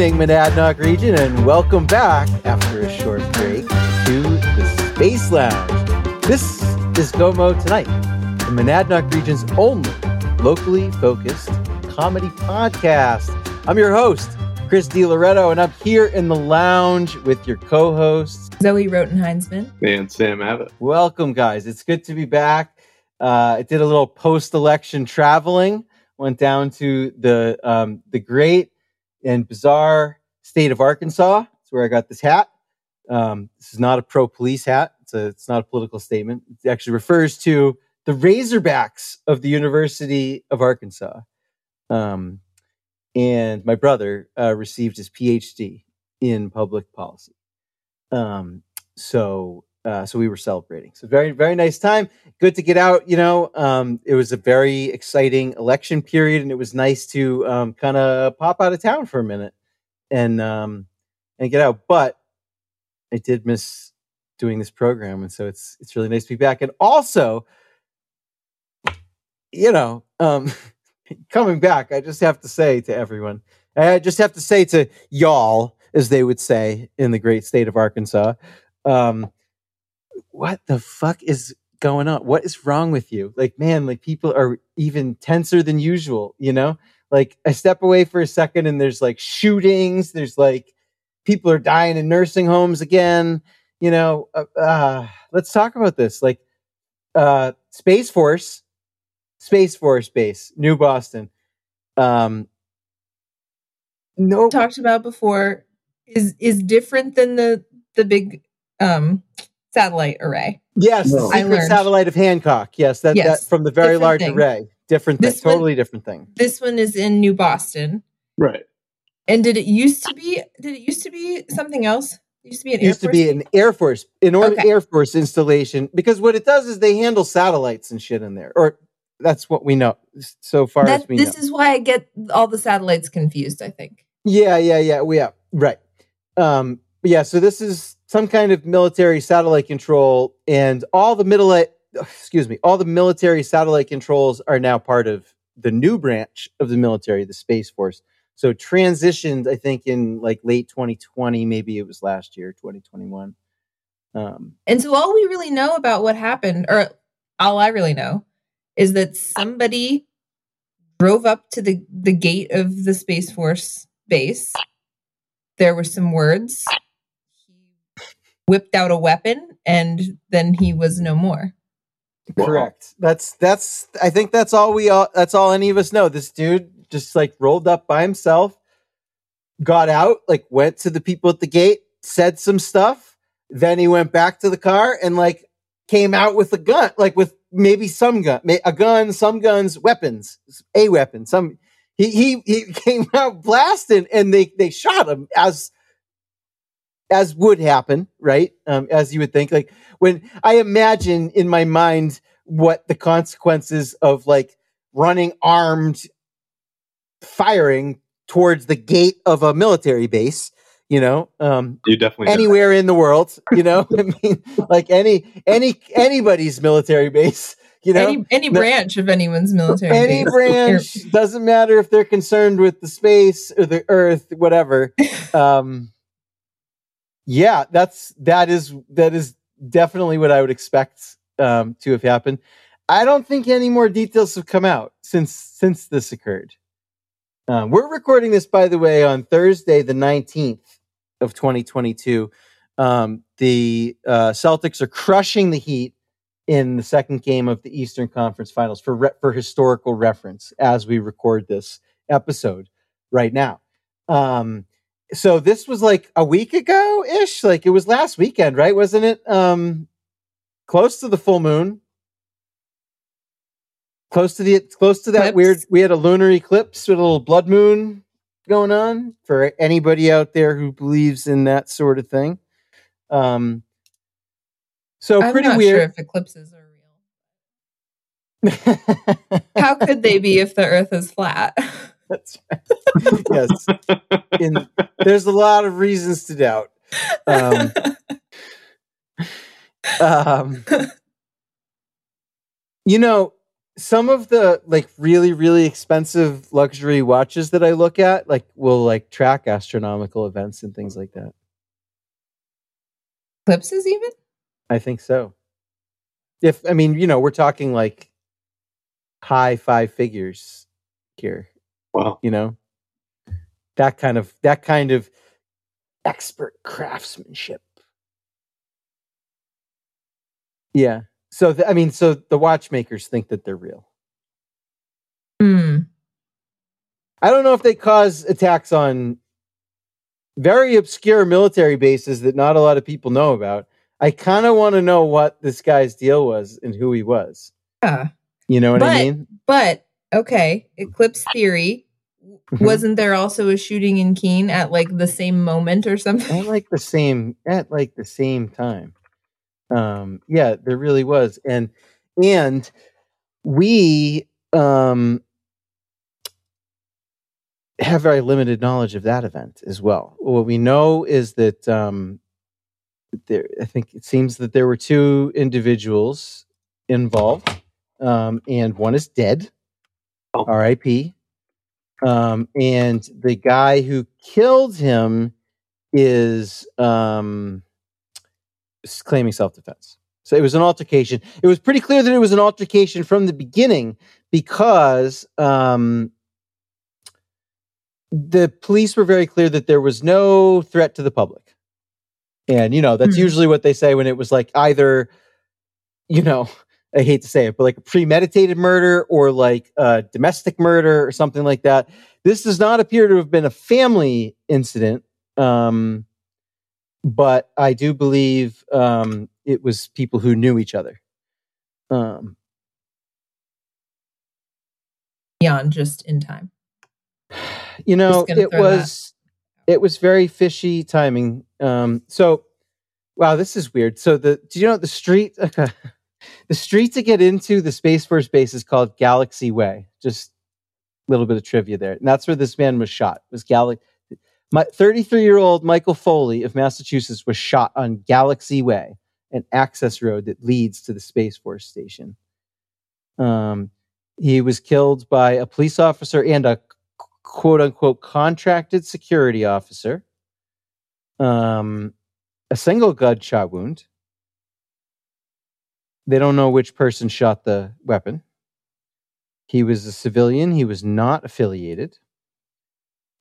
evening, Monadnock region, and welcome back after a short break to the Space Lounge. This is GOMO Tonight, the Monadnock region's only locally focused comedy podcast. I'm your host, Chris DiLoretto, and I'm here in the lounge with your co-hosts, Zoe Rotenheinsman. And Sam Abbott. Welcome, guys. It's good to be back. Uh, I did a little post-election traveling. Went down to the um, the great and bizarre state of Arkansas. That's where I got this hat. Um, this is not a pro-police hat. It's a, it's not a political statement. It actually refers to the Razorbacks of the University of Arkansas. Um, and my brother uh, received his PhD in public policy. Um, so uh, so we were celebrating. So very very nice time. Good to get out. You know, um, it was a very exciting election period, and it was nice to um, kind of pop out of town for a minute and um, and get out. But I did miss doing this program, and so it's it's really nice to be back. And also, you know, um, coming back, I just have to say to everyone, I just have to say to y'all, as they would say in the great state of Arkansas, um, what the fuck is going on? What is wrong with you? Like, man, like people are even tenser than usual, you know? Like, I step away for a second and there's like shootings, there's like people are dying in nursing homes again, you know? Uh, uh, let's talk about this. Like, uh, Space Force, Space Force Base, New Boston. Um, no, Talked about before is is different than the the big um satellite array. Yes, No. the secret learned. satellite of Hancock. Yes, that, Yes, that from the very different large thing. array. Different thing, This one- totally different thing. This one is in New Boston. Right. And did it used to be did it used to be something else? It used to be an It used to Air be Force an Air Force, an or- Okay. Air Force installation because what it does is they handle satellites and shit in there, or that's what we know so far That- as we this know. is why I get all the satellites confused, I think. Yeah, yeah, yeah, we yeah, right. Um, but yeah, so this is some kind of military satellite control, and all the middle, excuse me, all the military satellite controls are now part of the new branch of the military, the Space Force. So transitioned, I think, in like late 2020, maybe it was last year, 2021. Um, And so all we really know about what happened, or all I really know, is that somebody drove up to the, the gate of the Space Force base. There were some words. He whipped out a weapon, and then he was no more. Correct. That's that's. I think that's all we all. That's all any of us know. This dude just like rolled up by himself, got out, like went to the people at the gate, said some stuff. Then he went back to the car and like came out with a gun, like with maybe some gun, a gun, some guns, weapons, a weapon. Some he he he came out blasting, and they they shot him as as would happen, right? Um, as you would think, like when I imagine in my mind what the consequences of like running armed firing towards the gate of a military base, you know, um, You definitely anywhere in the world, you know, I mean, like any any anybody's military base, you know, any any no- branch of anyone's military any base. branch doesn't matter if they're concerned with the space or the earth whatever. Um yeah that's that is that is definitely what i would expect um to have happened. I don't think any more details have come out since since this occurred. Um, we're recording this by the way on thursday the 19th of 2022 um the uh celtics are crushing the heat in the second game of the Eastern Conference Finals for re- for historical reference as we record this episode right now. Um, so this was like a week ago ish, like it was last weekend, right? Wasn't it? Um, close to the full moon, close to the close to that Eclipse. weird. We had a lunar eclipse with a little blood moon going on for anybody out there who believes in that sort of thing. Um, so I'm pretty not weird. sure if eclipses are real. How could they be if the Earth is flat? That's right. yes. In, there's a lot of reasons to doubt. Um, um, you know, some of the like really really expensive luxury watches that I look at like will like track astronomical events and things like that. Eclipses, even? I think so. If I mean, you know, we're talking like high five figures here. Wow. You know, that kind of that kind of expert craftsmanship. Yeah. So th- I mean, so the watchmakers think that they're real. Hmm. I don't know if they cause attacks on very obscure military bases that not a lot of people know about. I kind of want to know what this guy's deal was and who he was. Yeah. You know what I mean? But okay, eclipse theory. Mhm. Wasn't there also a shooting in Keene at like the same moment or something? At like the same at like the same time. Um yeah, there really was. And and we um have very limited knowledge of that event as well. What we know is that um there I think it seems that there were two individuals involved. Um and one is dead. Oh. R.I.P. Um and the guy who killed him is um claiming self-defense. So it was an altercation. It was pretty clear that it was an altercation from the beginning because um the police were very clear that there was no threat to the public. And you know, that's Hmm. usually what they say when it was like either you know, I hate to say it, but like a premeditated murder or like a domestic murder or something like that. This does not appear to have been a family incident. Um, but I do believe um, it was people who knew each other. Um, Beyond just in time. you know, it throw that. was it was very fishy timing. Um, so, wow, this is weird. So the do you know the street? the street to get into the Space Force base is called Galaxy Way. Just a little bit of trivia there, and that's where this man was shot. Was Galaxy? My 33 year old Michael Foley of Massachusetts was shot on Galaxy Way, an access road that leads to the Space Force station. Um, he was killed by a police officer and a quote unquote contracted security officer. Um, a single gunshot wound. They don't know which person shot the weapon. He was a civilian. He was not affiliated.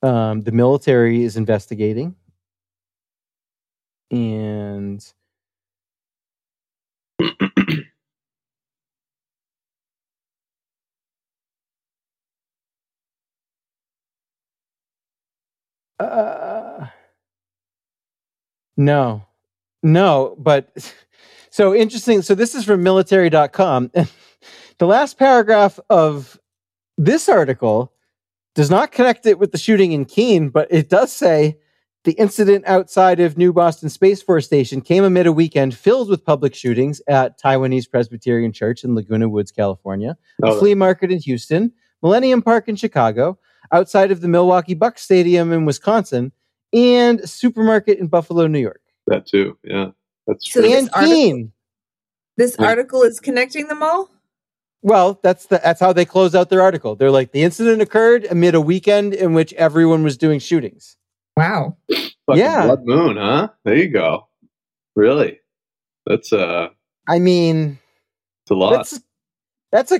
Um, the military is investigating. And uh, no, no, but so interesting. So this is from military.com. the last paragraph of this article does not connect it with the shooting in Keene, but it does say the incident outside of New Boston Space Force Station came amid a weekend filled with public shootings at Taiwanese Presbyterian Church in Laguna Woods, California, a Oh, flea market in Houston, Millennium Park in Chicago, outside of the Milwaukee Bucks Stadium in Wisconsin, and a supermarket in Buffalo, New York. that too. Yeah, that's true. this and article- Keene. This Yeah. article is connecting them all? Well, that's the that's how they close out their article. They're like the incident occurred amid a weekend in which everyone was doing shootings. Wow. Fucking yeah. Blood Moon, huh? There you go. Really? That's uh, I mean, it's a lot. that's that's a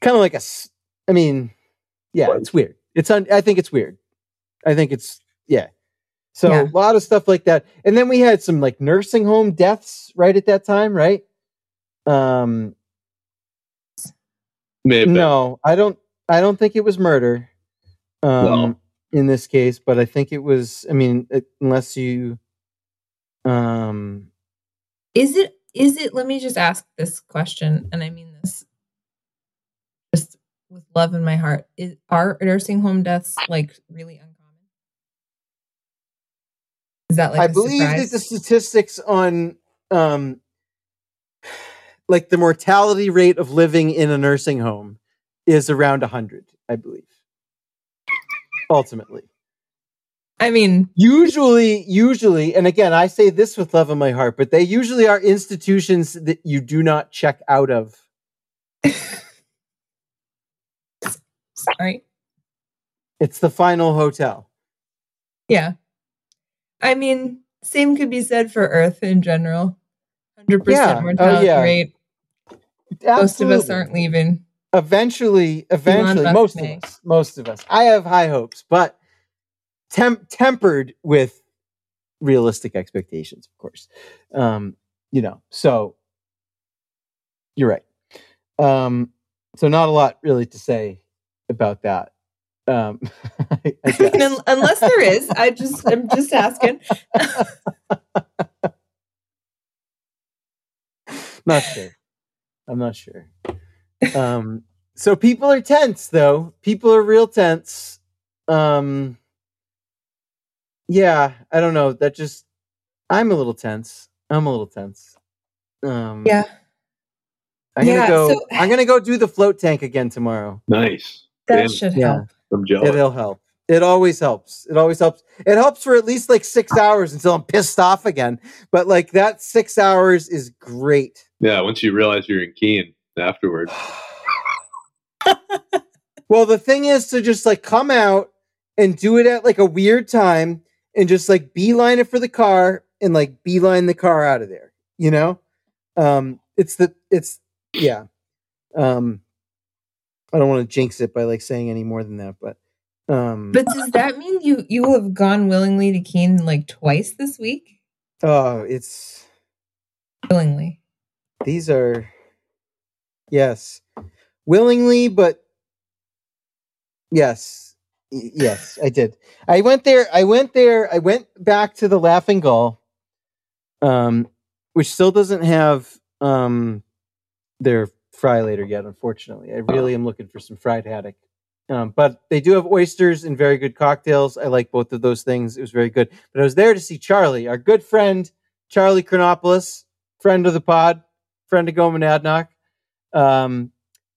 kind of like a I mean, yeah, What? it's weird. It's un, I think it's weird. I think it's yeah. So Yeah. a lot of stuff like that, and then we had some like nursing home deaths right at that time, right? Um, May have been. no, I don't. I don't think it was murder. Um, No. in this case, but I think it was. I mean, it, unless you, um, Is it is it let me just ask this question and I mean this just with love in my heart. Is are nursing home deaths like really uncommon? Is that like I a believe surprise? that the statistics on, um, like the mortality rate of living in a nursing home is around hundred. I believe. Ultimately. I mean, usually usually and again i say this with love in my heart but they usually are institutions that you do not check out of Sorry. It's the final hotel. Yeah. I mean, same could be said for Earth in general. 100% Yeah. Oh, mortality yeah. rate. Most of us aren't leaving. eventually eventually most may. of us most of us i have high hopes but tem- tempered with realistic expectations of course um you know so you're right um so not a lot really to say about that um I- I guess. Unless there is, I just I'm just asking. not sure i'm not sure um so people are tense though people are real tense um yeah i don't know that just i'm a little tense i'm a little tense um Yeah. i'm gonna Yeah, go so- i'm gonna go do the float tank again tomorrow Nice. That Damn, should Yeah. help. I'm jealous. it'll help it always helps it always helps it helps for at least like six hours until i'm pissed off again but like that six hours is great Yeah, once you realize you're in Keene afterwards. well, the thing is to just like come out and do it at like a weird time and just like beeline it for the car and like beeline the car out of there. You know, um, it's the it's yeah. Um, I don't want to jinx it by like saying any more than that, but um, But does that mean you you have gone willingly to Keene like twice this week? oh, it's Willingly. these are yes, willingly, but yes, yes, I did. I went there. I went there. I went back to the Laughing Gull, um, which still doesn't have um their fryolator yet. Unfortunately, I really am looking for some fried haddock. Um, but they do have oysters and very good cocktails. I like both of those things. It was very good. But I was there to see Charlie, our good friend Charlie Chronopoulos, friend of the pod, friend of Go Monadnock, um,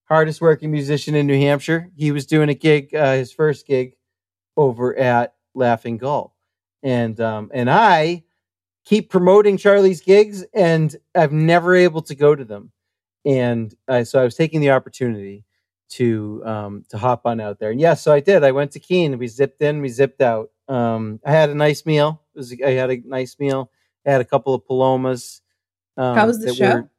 hardest working musician in New Hampshire. He was doing a gig, uh, his first gig, over at Laughing Gull, and um, and I keep promoting Charlie's gigs, and I'm never able to go to them. And uh, so I was taking the opportunity to um, to hop on out there. And yes, so I did. I went to Keene. We zipped in, we zipped out. Um, I had a nice meal. It was, I had a nice meal. I had a couple of palomas. Um, How was the show? were-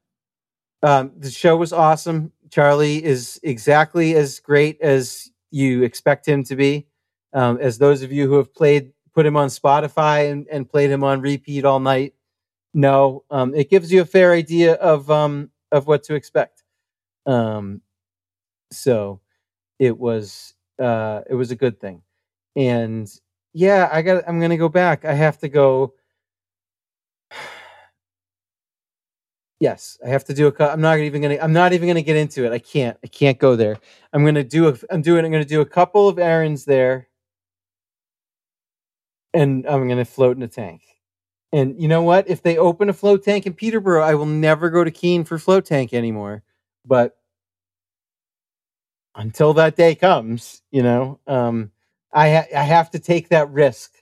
um, the show was awesome. Charlie is exactly as great as you expect him to be. Um, as those of you who have played, put him on Spotify and, and played him on repeat all night know, um, it gives you a fair idea of um, of what to expect. Um, so it was uh, it was a good thing, and yeah, I got. I'm gonna go back. I have to go. Yes, I have to do a. cou- I'm not even gonna. I'm not even gonna get into it. I can't. I can't go there. I'm gonna do. A, I'm doing. I'm gonna do a couple of errands there, and I'm gonna float in a tank. And you know what? If they open a float tank in Peterborough, I will never go to Keene for float tank anymore. But until that day comes, you know, um, I ha- I have to take that risk,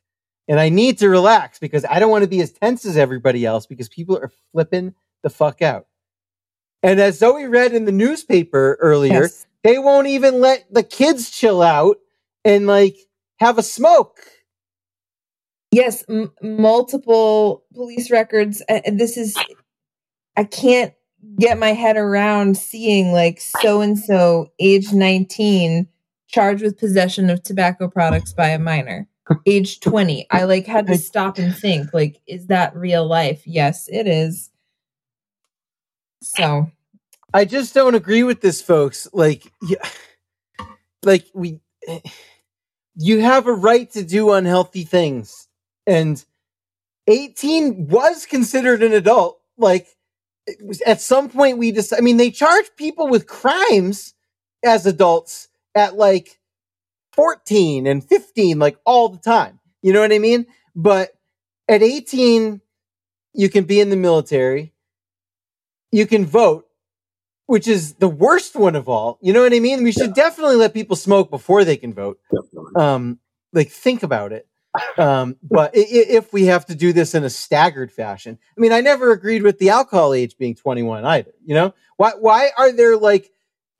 and I need to relax because I don't want to be as tense as everybody else because people are flipping the fuck out. And as Zoe read in the newspaper earlier, Yes. they won't even let the kids chill out and like have a smoke. Yes, m- multiple police records. this is, I can't get my head around seeing like so and so, age 19, charged with possession of tobacco products by a minor, age 20. I like had to stop and think, like, is that real life? Yes, it is. So, I just don't agree with this, folks. Like, yeah, like we, eh, you have a right to do unhealthy things, and eighteen was considered an adult. Like, at some point, we just, I mean, they charge people with crimes as adults at like fourteen and fifteen, like all the time. You know what I mean? But at eighteen, you can be in the military. You can vote which is the worst one of all. You know what I mean? We should definitely let people smoke before they can vote. Definitely. Um, like think about it. Um, but if we have to do this in a staggered fashion, I mean, I never agreed with the alcohol age being 21 either. You know, why, why are there like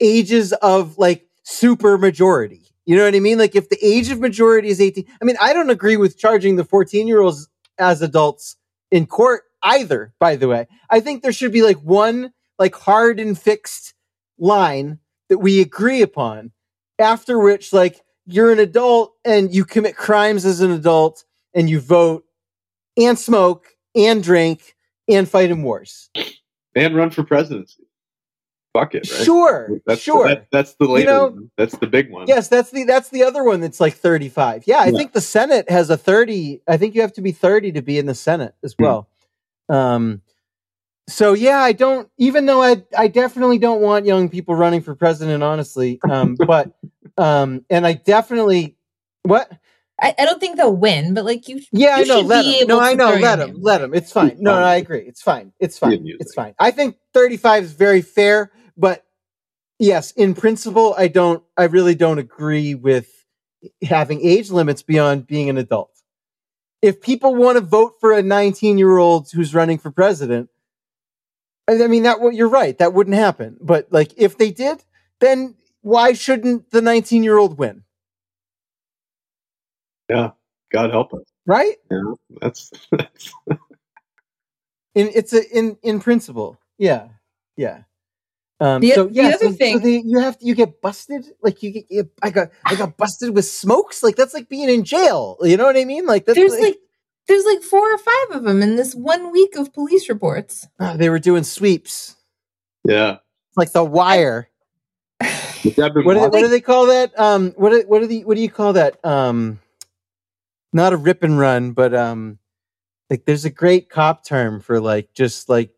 ages of like super majority. You know what I mean? Like if the age of majority is 18, I mean, I don't agree with charging the 14 year olds as adults in court either, by the way. I think there should be like one like hard and fixed line that we agree upon after which like you're an adult and you commit crimes as an adult and you vote and smoke and drink and fight in wars. And run for presidency. Fuck it, right? Sure, That's sure. that- that's the later know- one. That's the big one. Yes, that's the that's the other one that's like 35. Yeah, I Yeah. think the Senate has a 30. I think you have to be 30 to be in the Senate as Hmm. well. Um so yeah, I don't even though I I definitely don't want young people running for president honestly. Um but um and I definitely what? I, I don't think they'll win, but like you, Yeah, I know. should Let be him. No, able I know. Let him. name. Let him. It's fine. No, no, I agree. It's fine. It's fine. It's fine. I think 35 is very fair, but yes, in principle, I don't. I really don't agree with having age limits beyond being an adult. If people want to vote for a 19 year old who's running for president, I I mean that. Well, you're right. That wouldn't happen. But like, if they did, then why shouldn't the 19 year old win? Yeah, God help us. Right? Yeah, that's, that's in it's a in in principle yeah yeah um The- so the yeah other so, so thing- they, you have to you get busted like you get you, i got i got busted with smokes like that's like being in jail you know what i mean like that's there's like there's like four or five of them in this one week of police reports. Ah, they were doing sweeps yeah. like the wire But that been what do, they, what do they call that? Um what do, what do the what do you call that? Um not a rip and run but um like there's a great cop term for like just like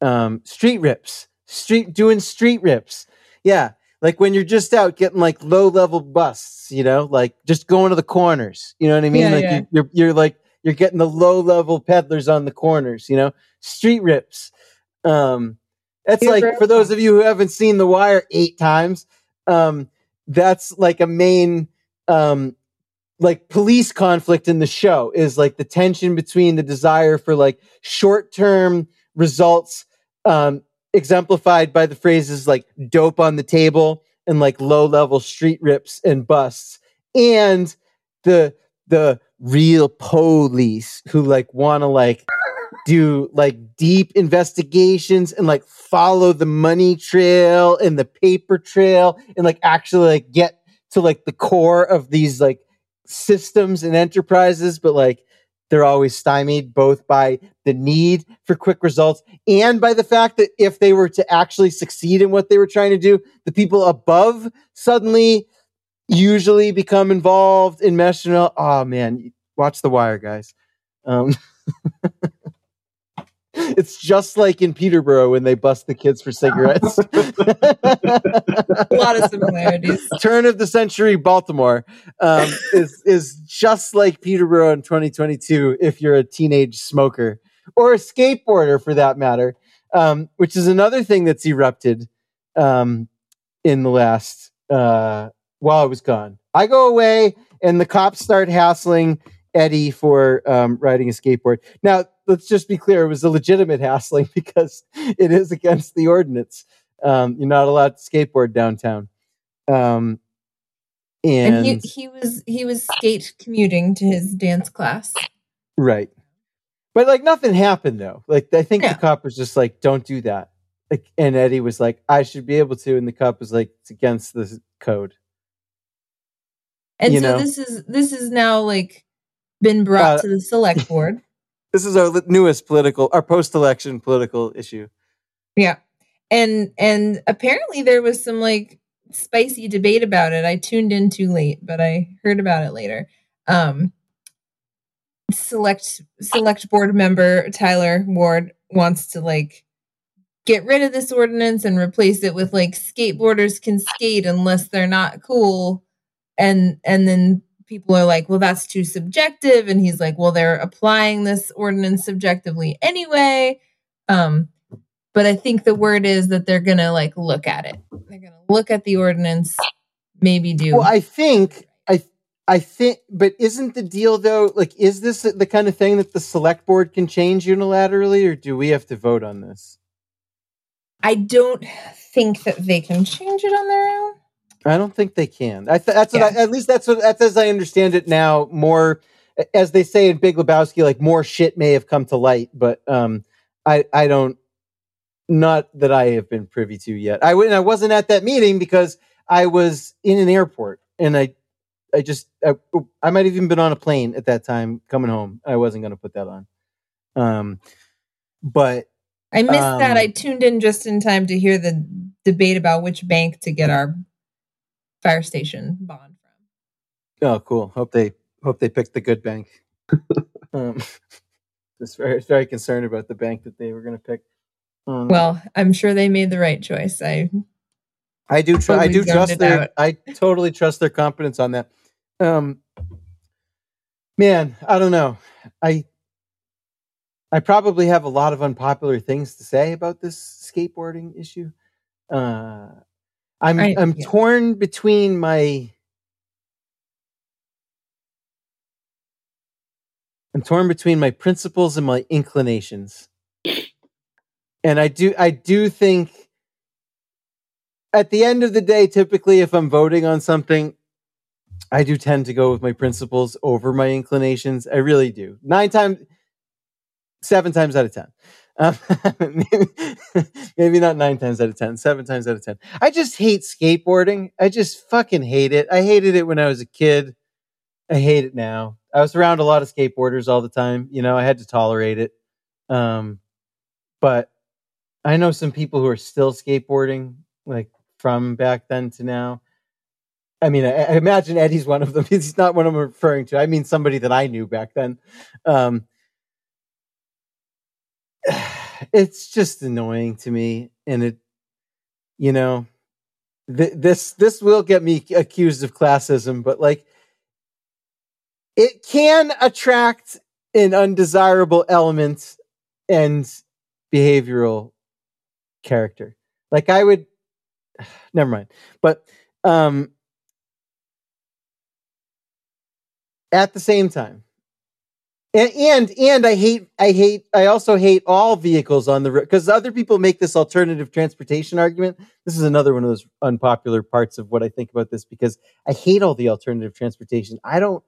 um street rips street doing street rips. Yeah like when you're just out getting like low level busts you know like just going to the corners you know what i mean? Yeah, like yeah. You, you're you're like you're getting the low level peddlers on the corners you know? Street rips. Um that's like for those of you who haven't seen the wire eight times um that's like a main um like police conflict in the show is like the tension between the desire for like short term results um exemplified by the phrases like dope on the table and like low level street rips and busts and the the real police who like want to like do like deep investigations and like follow the money trail and the paper trail and like actually like get to like the core of these like systems and enterprises but like they're always stymied both by the need for quick results and by the fact that if they were to actually succeed in what they were trying to do the people above suddenly usually become involved in up oh man watch the wire guys. Um it's just like in peterborough when they bust the kids for cigarettes A lot of similarities. turn of the century Baltimore um, is is just like Peterborough in 2022 if you're a teenage smoker or a skateboarder for that matter, um, which is another thing that's erupted um, in the last uh, while I was gone. I go away and the cops start hassling Eddie for um, riding a skateboard. Now, let's just be clear: it was a legitimate hassling because it is against the ordinance. Um, you're not allowed to skateboard downtown. Um, and, And he, he was he was skate commuting to his dance class. right, but like nothing happened though. Like I think Yeah. the cop was just like, "Don't do that." Like, and Eddie was like, "I should be able to," and the cop was like, "It's against the code." And You so know? this is this is now like been brought Uh, to the select board. This is our newest political, our post-election political issue. Yeah. And and apparently there was some like spicy debate about it. I tuned in too late, but I heard about it later. Um select select board member Tyler Ward wants to like get rid of this ordinance and replace it with like skateboarders can skate unless they're not cool and and then people are like well that's too subjective and he's like well they're applying this ordinance subjectively anyway um but i think the word is that they're gonna like look at it they're gonna look at the ordinance maybe do Well, I think I I think, but isn't the deal though? Like, is this the kind of thing that the select board can change unilaterally, or do we have to vote on this? I don't think that they can change it on their own. I don't think they can. I th- that's what I, at least that's what that's as I understand it now. More, as they say in Big Lebowski, like more shit may have come to light, but um, I I don't not that I have been privy to yet. I and I wasn't at that meeting because I was in an airport and I I just I, I might have even been on a plane at that time coming home. I wasn't going to put that on. Um, but I missed that. Um, I tuned in just in time to hear the debate about which bank to get our fire station bond from. Oh, cool. Hope they hope they picked the good bank. um, just very very concerned about the bank that they were going to pick. Um, Well, I'm sure they made the right choice. I I do try. I do trust their. out. I totally trust their competence on that. Um, man, I don't know. I I probably have a lot of unpopular things to say about this skateboarding issue. Uh, I'm I- I'm yeah. torn between my. I'm torn between my principles and my inclinations. And I do I do think at the end of the day, typically if I'm voting on something, I do tend to go with my principles over my inclinations. I really do. Nine times, seven times out of ten. Um, maybe, maybe not nine times out of ten, seven times out of ten. I just hate skateboarding. I just fucking hate it. I hated it when I was a kid. I hate it now. I was around a lot of skateboarders all the time. You know, I had to tolerate it. Um, but I know some people who are still skateboarding, like from back then to now. I mean, I, I imagine Eddie's one of them. He's not one I'm referring to. I mean, somebody that I knew back then. Um, it's just annoying to me, and it, you know, th- this this will get me accused of classism, but like, it can attract an undesirable element and behavioral character. Like I would never mind. But um at the same time and and, and I hate I hate I also hate all vehicles on the road because other people make this alternative transportation argument. This is another one of those unpopular parts of what I think about this because I hate all the alternative transportation. I don't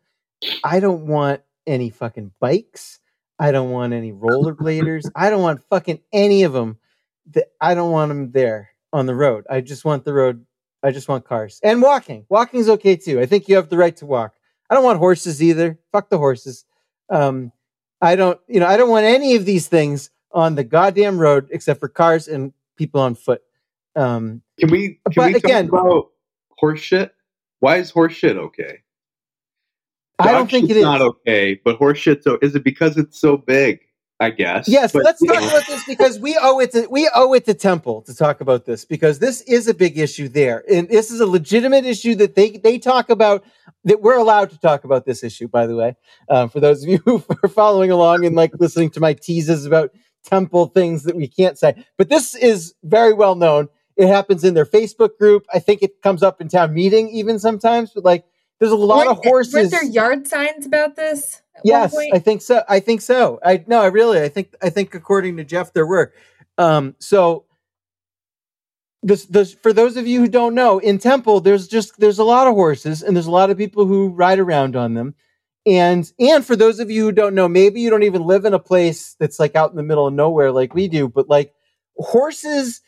I don't want any fucking bikes. I don't want any rollerbladers. I don't want fucking any of them. That I don't want them there on the road. I just want the road. I just want cars and walking. Walking's okay too. I think you have the right to walk. I don't want horses either. Fuck the horses. Um, I don't. You know, I don't want any of these things on the goddamn road except for cars and people on foot. Um, Can we can But we again- about horse shit? Why is horse shit okay? I don't think it is not okay, but horse shit's o- is it because it's so big? I guess. Yes, But, let's you talk know, about this because we owe it to we owe it to Temple to talk about this because this is a big issue there, and this is a legitimate issue that they they talk about that we're allowed to talk about this issue. By the way, um, for those of you who are following along and like listening to my teases about Temple things that we can't say, but this is very well known. It happens in their Facebook group. I think it comes up in town meeting even sometimes. But like, there's a lot of Weren't- horses. Weren't there yard signs about this? Yes? I think so. I think so. I no, I really, I think, I think according to Jeff, there were. Um, so this, this, for those of you who don't know, in Temple, there's just there's a lot of horses, and there's a lot of people who ride around on them. And and for those of you who don't know, maybe you don't even live in a place that's like out in the middle of nowhere like we do, but like horses,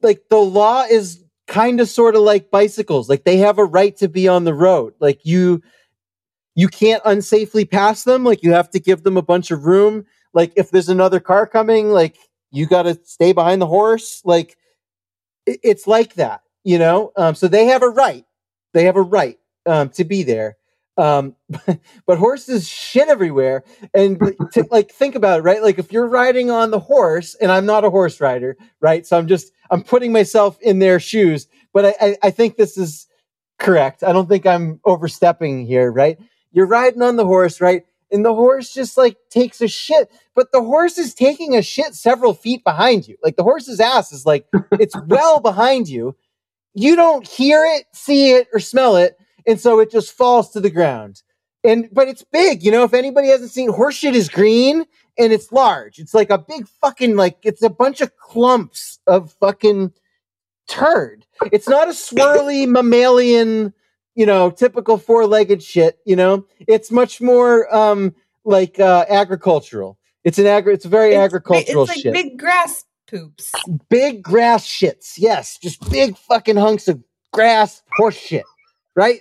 like the law is kind of sort of like bicycles. Like they have a right to be on the road. Like you you can't unsafely pass them. Like you have to give them a bunch of room. Like if there's another car coming, like you got to stay behind the horse. Like it- it's like that, you know. Um, so they have a right. They have a right um, to be there. Um, but horses shit everywhere, and to, like think about it, right? Like if you're riding on the horse, and I'm not a horse rider, right? So I'm just I'm putting myself in their shoes. But I, I, I think this is correct. I don't think I'm overstepping here, right? You're riding on the horse, right? And the horse just like takes a shit, but the horse is taking a shit several feet behind you. Like the horse's ass is like, it's well behind you. You don't hear it, see it, or smell it. And so it just falls to the ground. And, but it's big, you know, if anybody hasn't seen horse shit is green and it's large. It's like a big fucking like it's a bunch of clumps of fucking turd. It's not a swirly mammalian, you know, typical four-legged shit, you know. It's much more um like uh agricultural. It's an agri it's very It's agricultural It's like shit. big grass poops. big grass shits. Yes, just big fucking hunks of grass horse shit, right?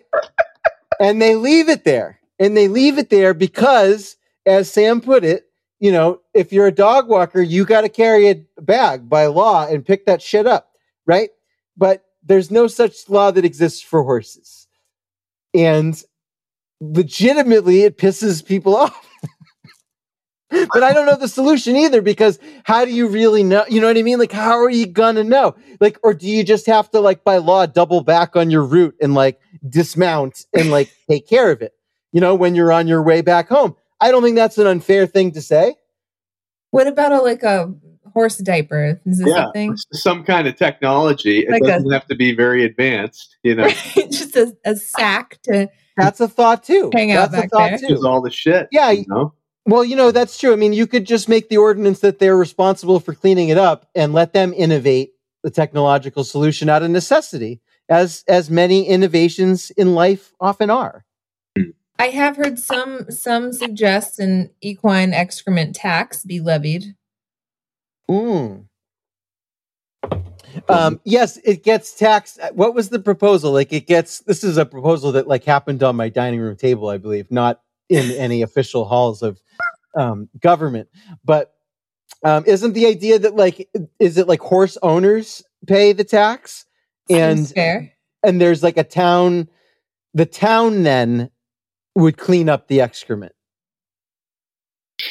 and they leave it there. And they leave it there because, as Sam put it, you know, if you're a dog walker, you got to carry a bag by law and pick that shit up, right? But there's no such law that exists for horses. And legitimately, it pisses people off. but I don't know the solution either because how do you really know? You know what I mean? Like, how are you gonna know? Like, or do you just have to, like, by law, double back on your route and like dismount and like take care of it? You know, when you're on your way back home. I don't think that's an unfair thing to say. What about a like a horse diaper? Is this Yeah, a thing? some kind of technology. It Like a- doesn't have to be very advanced, you know. Just a, a sack to That's a thought too. Hang out that's a thought there. too. Is all the shit. Yeah, you know. Well, you know, that's true. I mean, you could just make the ordinance that they're responsible for cleaning it up and let them innovate the technological solution out of necessity, as as many innovations in life often are. I have heard some some suggest an equine excrement tax be levied. Mm. Um, yes, it gets taxed. What was the proposal? Like, it gets. This is a proposal that like happened on my dining room table, I believe, not in any official halls of um, government. But um, isn't the idea that like, is it like horse owners pay the tax, and fair. and there's like a town, the town then would clean up the excrement.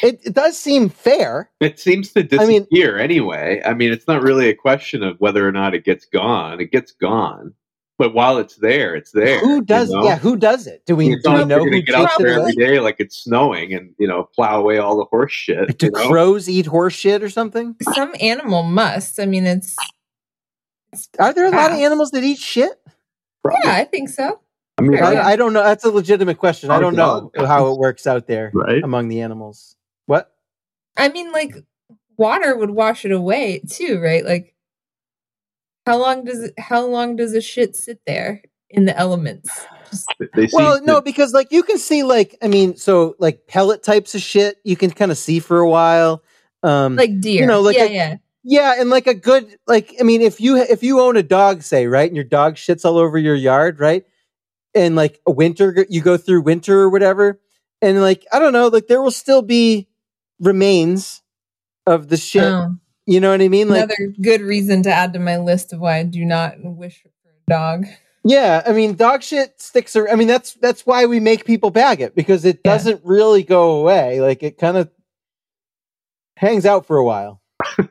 It, it does seem fair. It seems to I mean- disappear anyway. I mean, it's not really a question of whether or not it gets gone. It gets gone. But while it's there, it's there. Who you does? know? Yeah, who does it? Do we, It's do we know who gonna get out takes it there away? every day like it's snowing and you know plow away all the horse shit. Do you know? crows eat horse shit or something? Some animal must. I mean, it's Are there a lot of animals that eat shit? Probably. yeah, I think so. I mean, I, I don't know. That's a legitimate question. I don't know how it works out there right? among the animals. What? I mean, like water would wash it away too, right? Like, how long does it? How long does a shit sit there in the elements? Just, They Well, to- no, because like you can see like I mean, so like pellet types of shit you can kind of see for a while. Um, like deer, you know, like yeah, a- yeah. Yeah, and like a good like I mean if you if you own a dog say, right, and your dog shits all over your yard, right? And like a winter you go through winter or whatever, and like I don't know, like there will still be remains of the shit. Oh, You know what I mean? Like another good reason to add to my list of why I do not wish for a dog. yeah, I mean dog shit sticks ar- I mean that's that's why we make people bag it because it Yeah. doesn't really go away. Like it kind of hangs out for a while.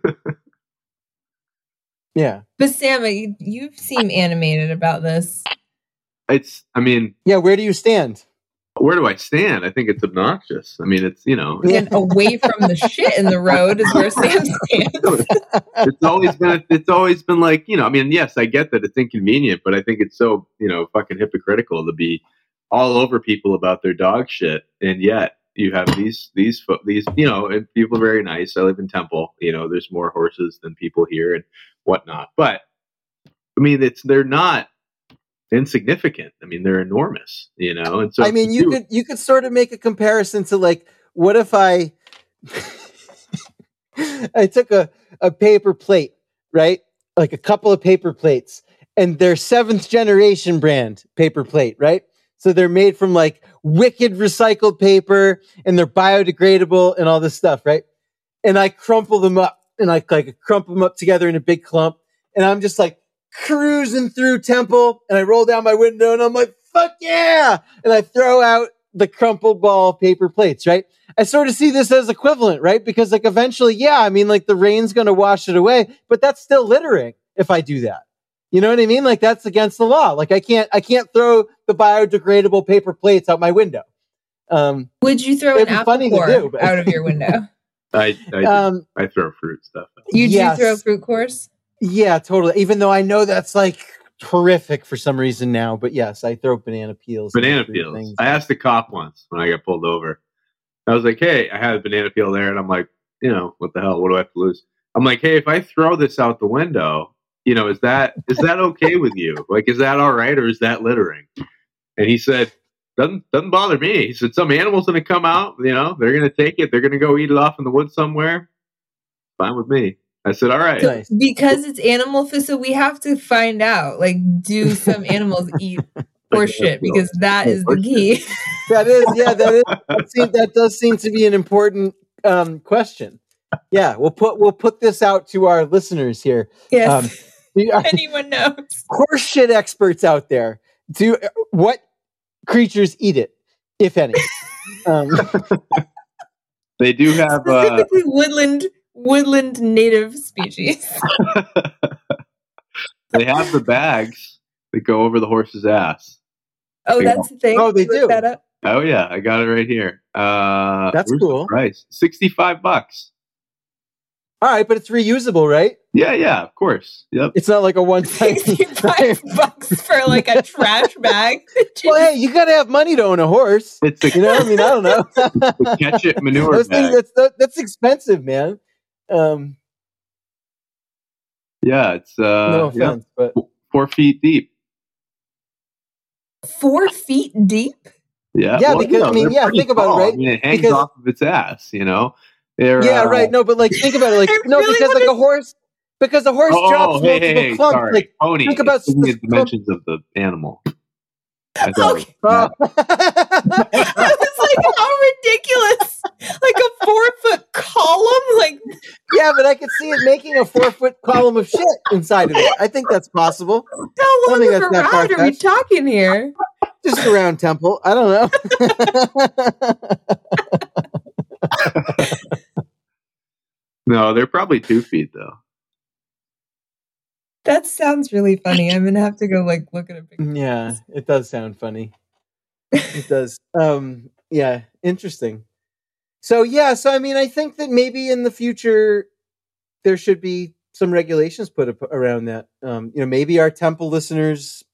yeah. But Sam, you, you seem animated about this. it's. I mean, Yeah, where do you stand? Where do I stand? I think it's obnoxious. I mean, it's you know, And away from the shit in the road is where Sam stands. it's always been it's always been like you know i mean yes i get that it's inconvenient but i think it's so you know fucking hypocritical to be all over people about their dog shit and yet you have these these fo- these you know and people are very nice i live in temple you know there's more horses than people here and whatnot but i mean it's they're not insignificant i mean they're enormous you know and so I mean, you could you could sort of make a comparison to like, what if I I took a a paper plate, right? Like a couple of paper plates, and they're seventh generation brand paper plate, right? So they're made from like wicked recycled paper, and they're biodegradable and all this stuff, right? And I crumple them up, and I like crumple them up together in a big clump, and I'm just like cruising through Temple, and I roll down my window, and I'm like, "Fuck yeah!" And I throw out the crumpled ball paper plates, right? I sort of see this as equivalent, right? Because like eventually, yeah, I mean, like the rain's going to wash it away, but that's still littering if I do that. You know what I mean? Like that's against the law. Like I can't, I can't throw the biodegradable paper plates out my window. Um, Would you throw an apple funny core do, out of your window? I, I, um, I throw fruit stuff You Yes. do throw fruit cores? Yeah, totally. Even though I know that's like horrific for some reason now, but yes, I throw banana peels. banana peels things. i asked the cop once when i got pulled over I was like, hey, I had a banana peel there, and I'm like, you know, what the hell? What do I have to lose? I'm like, hey, if I throw this out the window, you know, is that is that okay with you? Like, is that all right, or is that littering? And he said, doesn't doesn't bother me. He said, some animal's going to come out, you know, they're going to take it, they're going to go eat it off in the woods somewhere. Fine with me. I said, all right. So Nice. because it's animal food, so we have to find out. Like, do some animals eat horse shit? Because that is the key. That is, yeah, that is. That, seems, that does seem to be an important um, question. Yeah, we'll put we'll put this out to our listeners here. yes. Um, Anyone knows? horse shit experts out there. Do what creatures eat it, if any? Um, They do have uh, Specifically, woodland woodland native species. they have the bags that go over the horse's ass. Oh, that's the thing. Oh, they do. That up. Oh yeah, I got it right here. Uh, That's cool. Price sixty five bucks. all right, but it's reusable, right? Yeah, yeah, of course. Yep. It's not like a one time. Sixty-five bucks for like a trash bag. well, hey, you got to have money to own a horse. It's You a know, I mean, I don't know. catch it manure Those things, that's that's expensive, man. Um, Yeah, it's uh, no yeah, offense, but four feet deep. Four feet deep. Yeah, Yeah, because, I mean, yeah, pretty think about it, right? I mean, it hangs Because- off of its ass. You know. They're, yeah, uh, right. No, but like think about it, like no, really because like a horse, because a horse Oh, drops hey, multiple hey, hey, clumps. sorry, Like, pony. think about the s- dimensions of the animal. I thought it oh. was- I was like, how ridiculous! Like a four foot column. Like yeah, but I could see it making a four foot column of shit inside of it. I think that's possible. how long think of a ride are we talking here? Just around Temple. I don't know. no, they're probably two feet though. That sounds really funny. I'm gonna have to go like look at a picture. yeah, it does sound funny. It does. Um, yeah, interesting. So yeah, so I mean, I think that maybe in the future there should be some regulations put up around that. Um, you know, maybe our temple listeners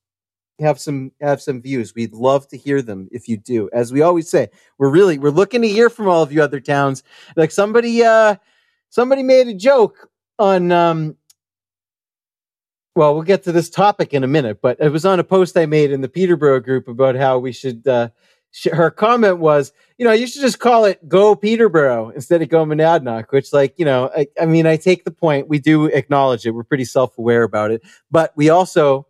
have some have some views. We'd love to hear them if you do. As we always say, we're really we're looking to hear from all of you other towns. Like somebody uh somebody made a joke on um well, we'll get to this topic in a minute, but it was on a post I made in the Peterborough group about how we should. Uh, sh- her comment was, you know, you should just call it "Go Peterborough" instead of "Go Monadnock," which, like, you know, I, I mean, I take the point. We do acknowledge it. We're pretty self-aware about it, but we also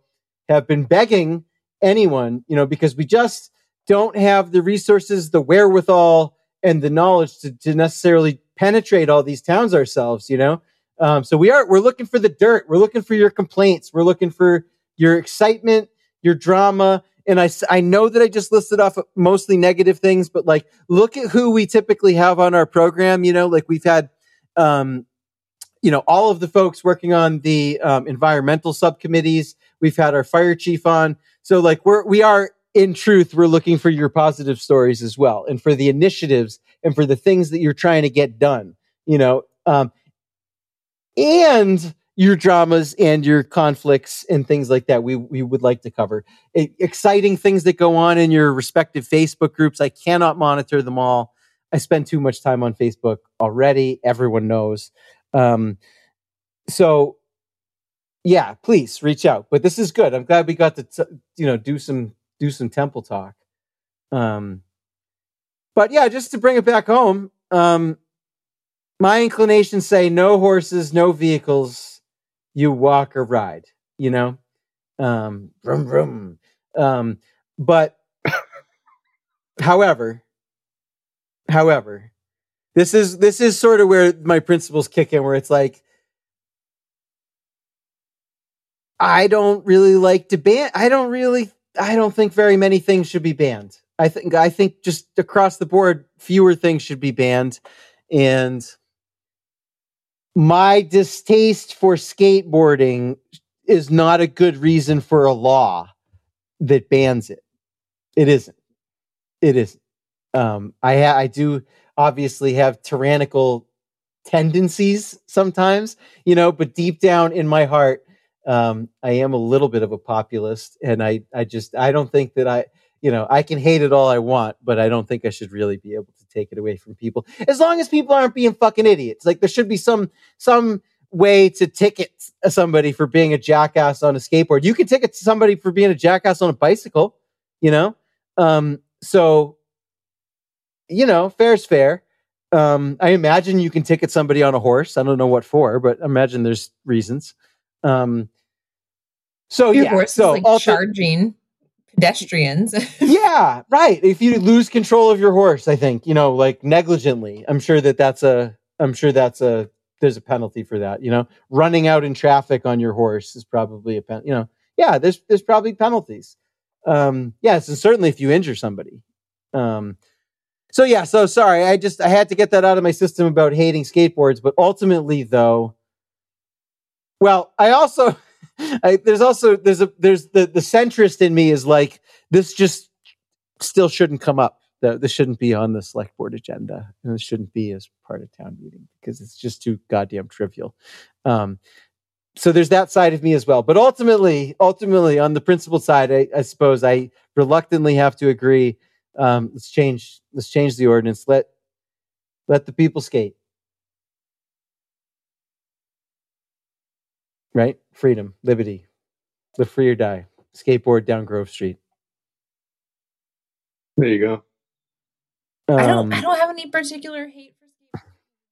have been begging anyone, you know, because we just don't have the resources, the wherewithal, and the knowledge to, to necessarily penetrate all these towns ourselves, you know. Um, so we are we're looking for the dirt. We're looking for your complaints. We're looking for your excitement, your drama. And I, I know that I just listed off mostly negative things, but like look at who we typically have on our program. You know, like we've had, um, you know, all of the folks working on the um, environmental subcommittees. We've had our fire chief on. So like we're we are in truth we're looking for your positive stories as well, and for the initiatives and for the things that you're trying to get done. You know, um, and your dramas and your conflicts and things like that we we would like to cover. E- exciting things that go on in your respective facebook groups. I cannot monitor them all. I spend too much time on facebook already. Everyone knows. Um so yeah please reach out. But this is good. I'm glad we got to t- you know do some do some temple talk. Um but yeah just to bring it back home um my inclinations say no horses, no vehicles. You walk or ride, you know? Um, vroom, vroom. Um, but however, however, this is, this is sort of where my principles kick in, where it's like, I don't really like to ban. I don't really, I don't think very many things should be banned. I think, I think just across the board, fewer things should be banned. And, my distaste for skateboarding is not a good reason for a law that bans it. It isn't. It isn't. Um, I I do obviously have tyrannical tendencies sometimes, you know, but deep down in my heart, um, I am a little bit of a populist, and I I just I don't think that I you know, I can hate it all I want, but I don't think I should really be able to take it away from people. As long as people aren't being fucking idiots. Like there should be some some way to ticket somebody for being a jackass on a skateboard. You can ticket somebody for being a jackass on a bicycle, you know? Um, so, you know, fair's fair. Um, I imagine you can ticket somebody on a horse. I don't know what for, but imagine there's reasons. Um, so Your yeah, so like also- charging pedestrians. yeah, right. If you lose control of your horse, I think you know, like negligently. I'm sure that that's a. I'm sure that's a. There's a penalty for that. You know, running out in traffic on your horse is probably a pen. You know, yeah. There's there's probably penalties. Um, yes, and certainly if you injure somebody. Um, so yeah. So sorry. I just I had to get that out of my system about hating skateboards, but ultimately though. Well, I also. I, there's also there's a there's the the centrist in me is like this just still shouldn't come up. This shouldn't be on the select board agenda, and this shouldn't be as part of town meeting because it's just too goddamn trivial. Um, so there's that side of me as well. But ultimately, ultimately, on the principle side, I, I suppose I reluctantly have to agree. Um, let's change. Let's change the ordinance. Let let the people skate. Right? Freedom, liberty, live free or die. Skateboard down Grove Street. There you go. I don't. Um, I don't have any particular hate for skateboarding.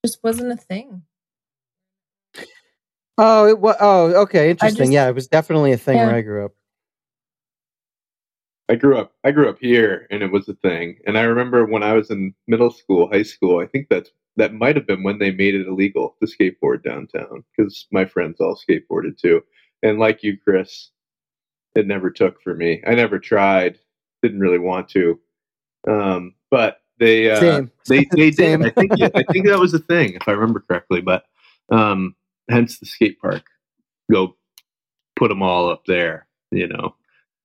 Just wasn't a thing. Oh, it was. Oh, okay, interesting. just- yeah, it was definitely a thing Yeah. where I grew up. I grew up I grew up here and it was a thing. And I remember when I was in middle school, high school, I think that's that might have been when they made it illegal to skateboard downtown because my friends all skateboarded too. And like you, Chris, it never took for me. I never tried, didn't really want to. Um, but they uh, Same. they they Same. did. I think I think that was a thing if I remember correctly. But um, hence the skate park. Go put them all up there. You know,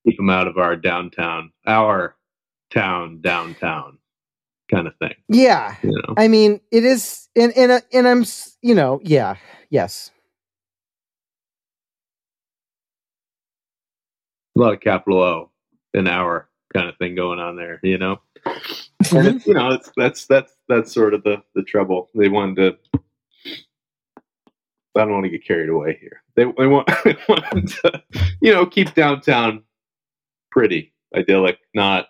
keep them out of our downtown, our town downtown kind of thing. Yeah, You know, I mean, it is, and and uh, and I'm, you know, yeah, yes, a lot of capital O in our kind of thing going on there. You know, and Mm-hmm. it's, you know, it's, that's that's that's sort of the the trouble. They wanted to. I don't want to get carried away here. They, they want, they wanted to, you know, keep downtown pretty, idyllic, not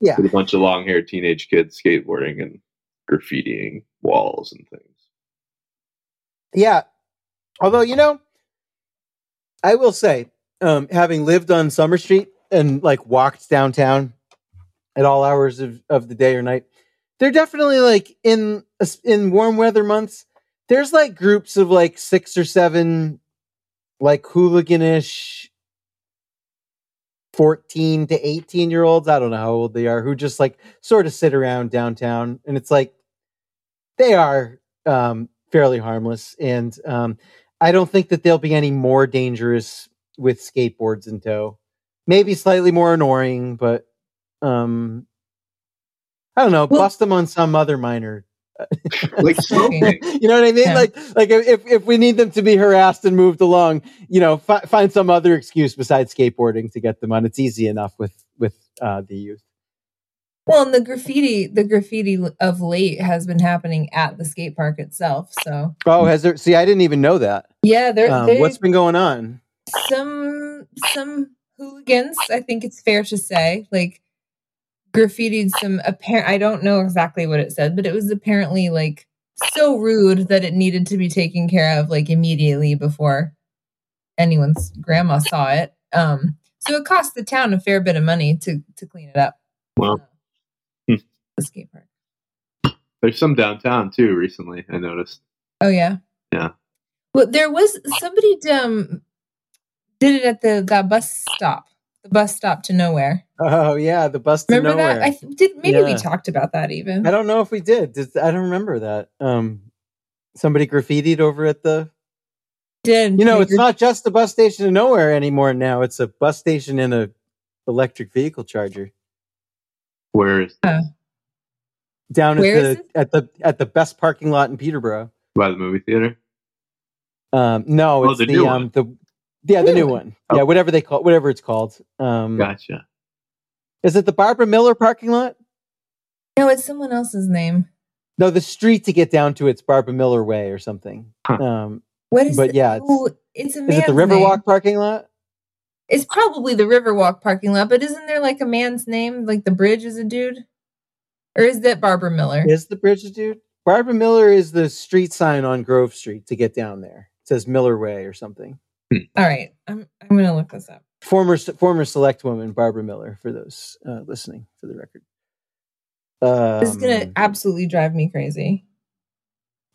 yeah. with a bunch of long-haired teenage kids skateboarding and graffitiing walls and things. Yeah. Although, you know, I will say, um, having lived on Summer Street and like walked downtown at all hours of, of the day or night, they're definitely like in in warm weather months, there's like groups of like six or seven like hooliganish 14 to 18 year olds. I don't know how old they are, who just like sort of sit around downtown. And it's like they are um fairly harmless. And um, I don't think that they'll be any more dangerous with skateboards in tow. Maybe slightly more annoying, but um, I don't know. Well- bust them on some other minor. Like Smoking. smoking. you know what I mean? Yeah. Like, like if if we need them to be harassed and moved along, you know, fi- find some other excuse besides skateboarding to get them on. It's easy enough with with uh, the youth. Well, and the graffiti, the graffiti of late has been happening at the skate park itself. So Oh, has there? See, I didn't even know that. yeah, there, Um, there's what's been going on? some some hooligans. I think it's fair to say, like graffitied some apparent. I don't know exactly what it said, but it was apparently like so rude that it needed to be taken care of like immediately before anyone's grandma saw it. Um, so it cost the town a fair bit of money to to clean it up. Wow. Uh, Hmm. the skate park. There's some downtown too. Recently, I noticed. Oh yeah. Yeah. Well, there was somebody um did it at the that bus stop, the bus stop to nowhere. Oh yeah, the bus to Remember nowhere. that? I th- did. Maybe we talked about that even. I don't know if we did. Did- I don't remember that. Um, somebody graffitied over at the. did You know, They it's gr- not just a bus station to nowhere anymore. Now it's a bus station and a electric vehicle charger Where is down at the at the at the best parking lot in Peterborough. by the movie theater? Um, no, Oh, it's the the, um one. the yeah the New new one. one. Oh. Yeah, whatever they call whatever it's called. Um, Gotcha. Is it the Barbara Miller parking lot? No, it's someone else's name. No, the street to get down to it's Barbara Miller Way or something. Huh. Um, What is? But the- yeah, it's- oh, it's a is it the man's name. Riverwalk parking lot? It's probably the Riverwalk parking lot, but isn't there like a man's name? Like the bridge is a dude, or is that Barbara Miller? Is the bridge a dude? Barbara Miller is the street sign on Grove Street to get down there. It says Miller Way or something. All right, I'm I'm gonna look this up. Former former select woman Barbara Miller for those uh, listening for the record. Um, This is gonna absolutely drive me crazy.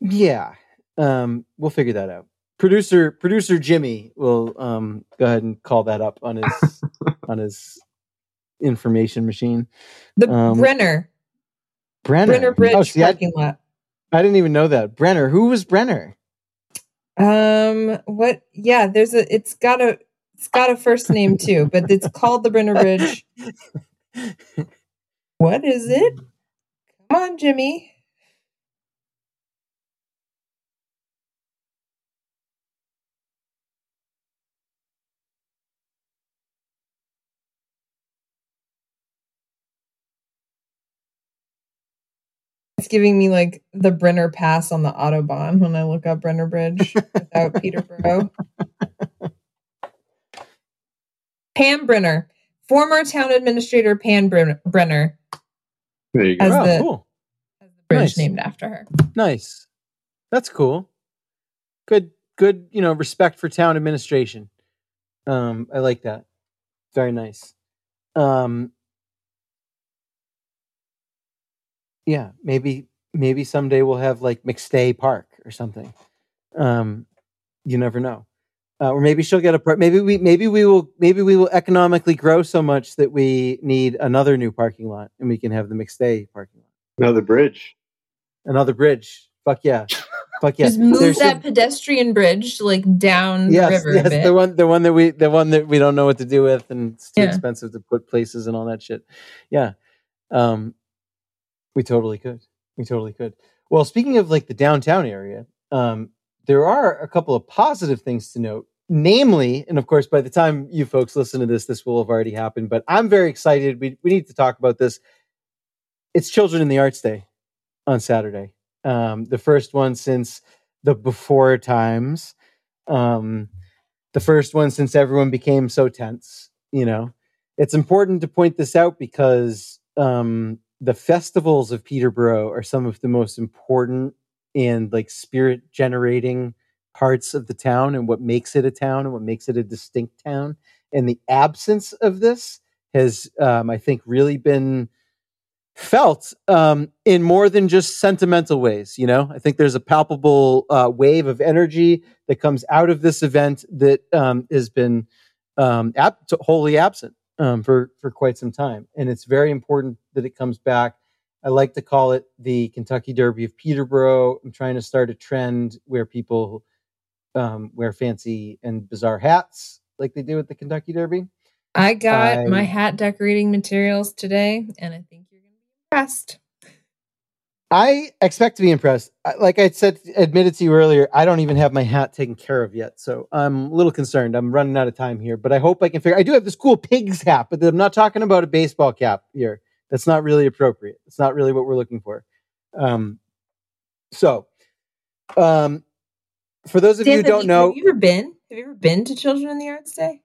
Yeah. Um, we'll figure that out. Producer producer Jimmy will um go ahead and call that up on his on his information machine. The Um, Brenner Brenner. Brenner Bridge Oh, see, I, parking lot. I didn't even know that. Brenner. Who was Brenner? Um, what? Yeah, there's a. It's got a. It's got a first name too, but it's called the Brenner Bridge. What is it? Come on, Jimmy. It's giving me like the Brenner Pass on the Autobahn when I look up Brenner Bridge without Peterborough. Pam Brenner, former town administrator Pam Brenner, There you go. As oh, the- cool. has the bridge Nice. named after her. Nice. That's cool. Good good, you know, respect for town administration. Um, I like that. Very nice. Um Yeah, maybe maybe someday we'll have like McStay Park or something. Um you never know. Uh, or maybe she'll get a park. maybe we maybe we will maybe we will economically grow so much that we need another new parking lot and we can have the McStay parking lot. Another bridge. Another bridge. Fuck yeah. Fuck yeah. Just move There's that some- pedestrian bridge like down yes, the river yes, a bit. the one, the one that we, the one that we don't know what to do with, and it's too Yeah. expensive to put places and all that shit. Yeah, um, we totally could. We totally could. Well, speaking of like the downtown area, um, there are a couple of positive things to note. Namely, and of course, by the time you folks listen to this, this will have already happened. But I'm very excited. We we need to talk about this. It's Children in the Arts Day on Saturday. Um, the first one since the before times um, the first one since everyone became so tense. You know, it's important to point this out because um, the festivals of Peterborough are some of the most important and like spirit generating parts of the town and what makes it a town and what makes it a distinct town. And the absence of this has, um, I think, really been felt um, in more than just sentimental ways. You know, I think there's a palpable uh, wave of energy that comes out of this event that um, has been um, ab- wholly absent um, for for quite some time, and it's very important that it comes back. I like to call it the Kentucky Derby of Peterborough. I'm trying to start a trend where people um, wear fancy and bizarre hats like they do at the Kentucky Derby. I got I- my hat decorating materials today, and I think you're going to be impressed. I expect to be impressed. Like I said, admitted to you earlier, I don't even have my hat taken care of yet, so I'm a little concerned. I'm running out of time here, but I hope I can figure. I do have this cool pig's hat, but I'm not talking about a baseball cap here. That's not really appropriate. It's not really what we're looking for. Um, so, um, for those of you who don't know, have you ever been? Have you ever been to Children in the Arts Day?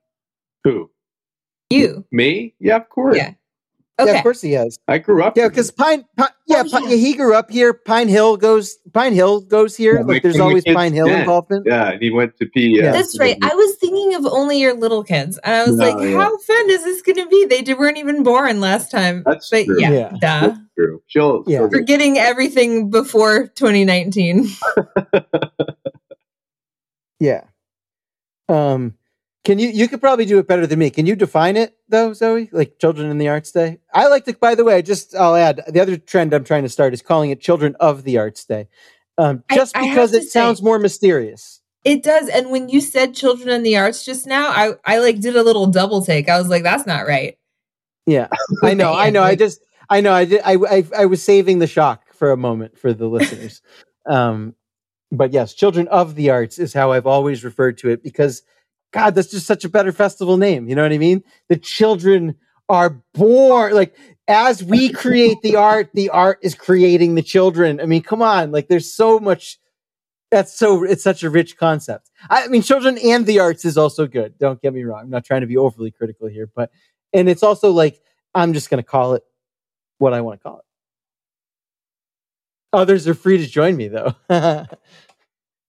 Who? You? Me? Yeah, of course. Yeah. Yeah, of course he has. I grew up. Yeah, because Pine, Pine yeah, Oh, Pine, yeah. yeah, he grew up here. Pine Hill goes. Pine Hill goes here. Yeah, like there's always kids Pine Hill dent. involvement. Yeah, and he went to P. Yeah. That's right. I was thinking of only your little kids, and I was No, like, yeah. "How fun is this going to be?" They did, weren't even born last time. That's but true. yeah, Yeah. duh. That's true. She'll. Yeah. she'll Forgetting everything before 2019. Yeah. Um, can you you could probably do it better than me. Can you define it though, Zoe? Like Children in the Arts Day? I like to by the way, just I'll add the other trend I'm trying to start is calling it Children of the Arts Day. Um, just I because to it sounds say- more mysterious. It does. And when you said children in the arts just now, I, I like did a little double take. I was like, that's not right. Yeah. I know, I know. I just I know I did I, I I was saving the shock for a moment for the listeners. um but yes, Children of the Arts is how I've always referred to it because God, that's just such a better festival name. You know what I mean? The children are born like as we create the art, the art is creating the children. I mean, come on, like there's so much. That's so it's such a rich concept. I mean, children and the arts is also good. Don't get me wrong. I'm not trying to be overly critical here, but and it's also like I'm just going to call it what I want to call it. Others are free to join me though.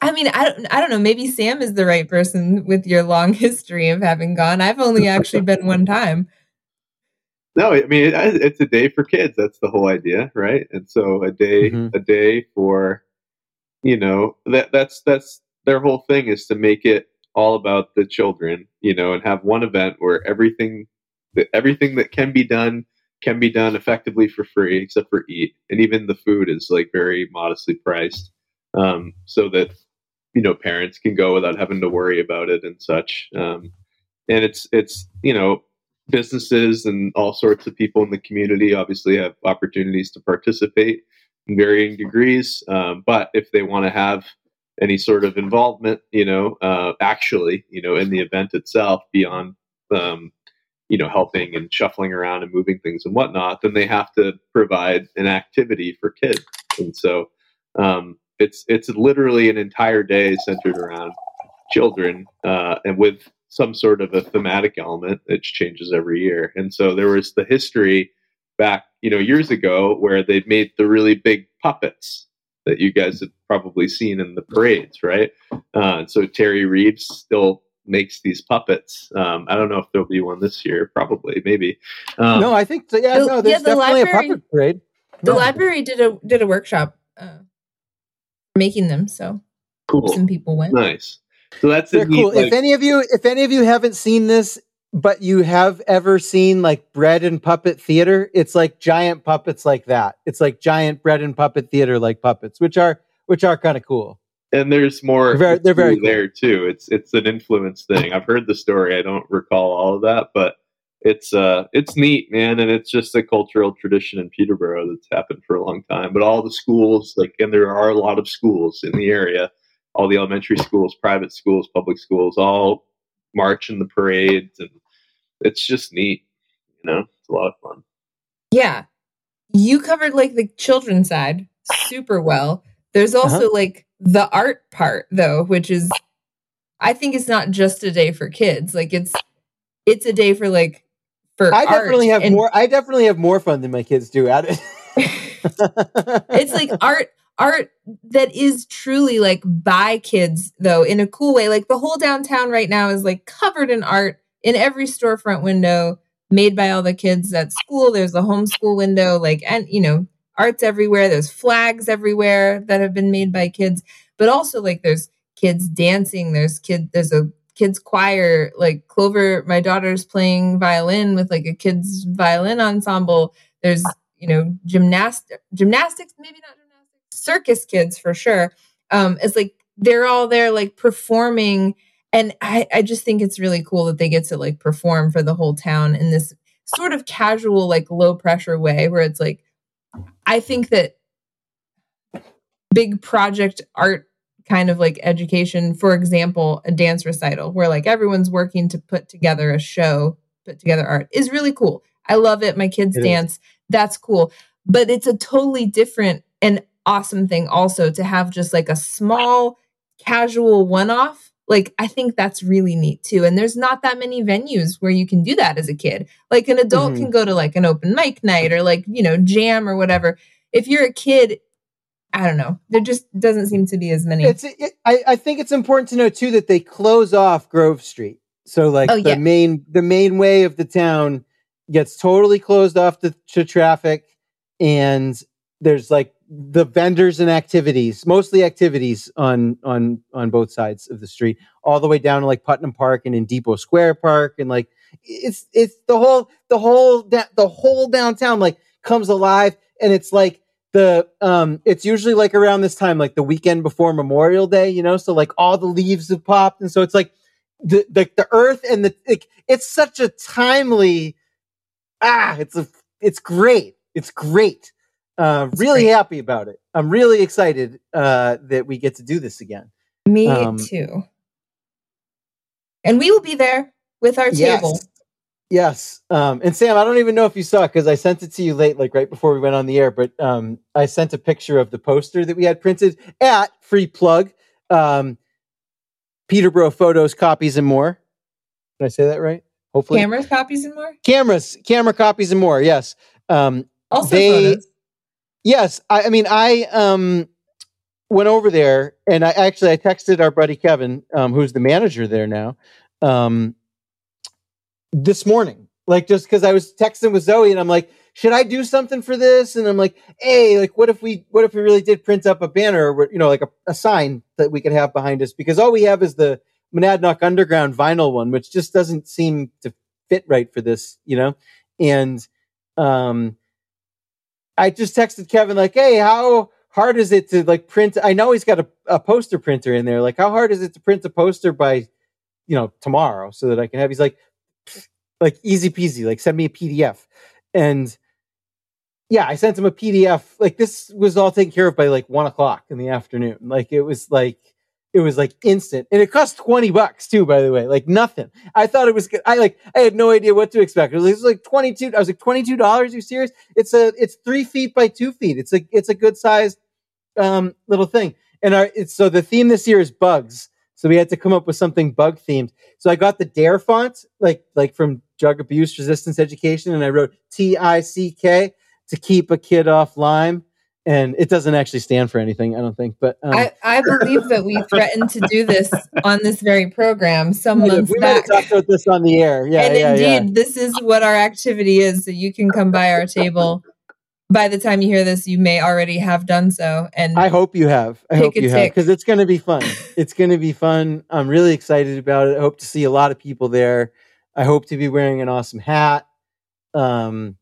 I mean, I don't, I don't know. Maybe Sam is the right person with your long history of having gone. I've only actually been one time. No, I mean it, it's a day for kids. That's the whole idea, right? And so a day, Mhm. a day for, you know, that that's that's their whole thing is to make it all about the children, you know, and have one event where everything, that everything that can be done can be done effectively for free, except for eat, and even the food is like very modestly priced, um, so that you know parents can go without having to worry about it and such. Um, and it's it's you know businesses and all sorts of people in the community obviously have opportunities to participate in varying degrees. Um, but if they want to have any sort of involvement, you know, uh, actually, you know, in the event itself beyond, um, you know, helping and shuffling around and moving things and whatnot, then they have to provide an activity for kids. And so um, it's it's literally an entire day centered around children uh, and with some sort of a thematic element that changes every year. And so there was the history back, you know, years ago where they made the really big puppets that you guys have probably seen in the parades, right? Uh, so Terry Reeves still makes these puppets. Um, I don't know if there'll be one this year, probably, maybe. Um, no, I think yeah, The- no, yeah, there's the definitely library- a puppet parade. The No. library did a did a workshop uh, making them, so cool. some people went. Nice. So that's a They're neat, cool. like- if any of you, if any of you haven't seen this, but you have ever seen like bread and puppet theater, it's like giant puppets like that. It's like giant bread and puppet theater like puppets, which are which are kind of cool. and there's more They're very- they're very history there too. It's it's an influence thing. I've heard the story. I don't recall all of that, but it's uh it's neat, man, and it's just a cultural tradition in Peterborough that's happened for a long time. But all the schools, like, and there are a lot of schools in the area. All the elementary schools, private schools, public schools, all march in the parades, and it's just neat. You know, it's a lot of fun. Yeah. You covered like the children's side super well. There's also Uh-huh. like the art part though, which is I think it's not just a day for kids. Like it's it's a day for like for I definitely have and more. I definitely have more fun than my kids do at it. it's like art art that is truly like by kids though in a cool way. Like the whole downtown right now is like covered in art in every storefront window made by all the kids at school. There's a homeschool window, like and you know, arts everywhere. There's flags everywhere that have been made by kids, but also like there's kids dancing. There's kid. There's a kids choir. Like Clover, my daughter's playing violin with like a kids violin ensemble. There's you know gymnast gymnastics, maybe not gymnastics, circus kids for sure. Um, it's like they're all there like performing, and I I just think it's really cool that they get to like perform for the whole town in this sort of casual like low pressure way where it's like I think that big project art kind of like education, for example, a dance recital where like everyone's working to put together a show, put together art is really cool. I love it. My kids It is. dance. That's cool. But it's a totally different and awesome thing also to have just like a small casual one off. Like I think that's really neat too. And there's not that many venues where you can do that as a kid. Like an adult Mhm. can go to like an open mic night or like, you know, jam or whatever. If you're a kid, I don't know. There just doesn't seem to be as many. it's. It, I, I think it's important to know too that they close off Grove Street. So like Oh, the yeah. main the main way of the town gets totally closed off to, to traffic, and there's like the vendors and activities, mostly activities on on on both sides of the street, all the way down to like Putnam Park and in Depot Square Park, and like it's it's the whole the whole the whole downtown like comes alive, and it's like the um it's usually like around this time like the weekend before memorial day you know so like all the leaves have popped and so it's like the the, the earth and the like, it's such a timely ah it's a it's great it's great uh It's really great. happy about it i'm really excited uh that we get to do this again Me Um, too. And we will be there with our table. Yes. Um, and Sam, I don't even know if you saw it because I sent it to you late, like right before we went on the air. But um, I sent a picture of the poster that we had printed at free plug, um, Peterborough Photos, Copies, and More. Did I say that right? Hopefully, Cameras, copies, and more. cameras, camera copies, and more. Yes. Um, Also, They- photos. Yes, I, I mean, I um went over there, and I actually I texted our buddy Kevin, um, who's the manager there now, um, this morning, like just because I was texting with Zoe, and I'm like, should I do something for this? And I'm like, hey, like, what if we, what if we really did print up a banner, or you know, like a, a sign that we could have behind us? Because all we have is the Monadnock Underground vinyl one, which just doesn't seem to fit right for this, you know, and um. I just texted Kevin like, "Hey, how hard is it to like print? I know he's got a, a poster printer in there. Like, how hard is it to print a poster by, you know, tomorrow so that I can have?" He's like, "Like easy peasy. Like send me a PDF." And yeah, I sent him a PDF. Like this was all taken care of by like one o'clock in the afternoon. Like it was like it was like instant, and it cost twenty bucks too. By the way, like nothing. I thought it was. good. I like. I had no idea what to expect. It was, like twenty two. I was like twenty two dollars. You serious? It's a. It's three feet by two feet. It's a. It's a good sized um, little thing. And our. So the theme this year is bugs. So we had to come up with something bug themed. So I got the Dare font, like like from Drug Abuse Resistance Education, and I wrote T I C K to keep a kid off Lyme. And it doesn't actually stand for anything, I don't think. But um, I, I believe that we threatened to do this on this very program some we months we back. talked about this on the air. Yeah, and yeah, yeah. indeed, this is what our activity is. So you can come by our table. By the time you hear this, you may already have done so. And I hope you have. I hope you have because it's going to be fun. it's going to be fun. I'm really excited about it. I hope to see a lot of people there. I hope to be wearing an awesome hat. Um,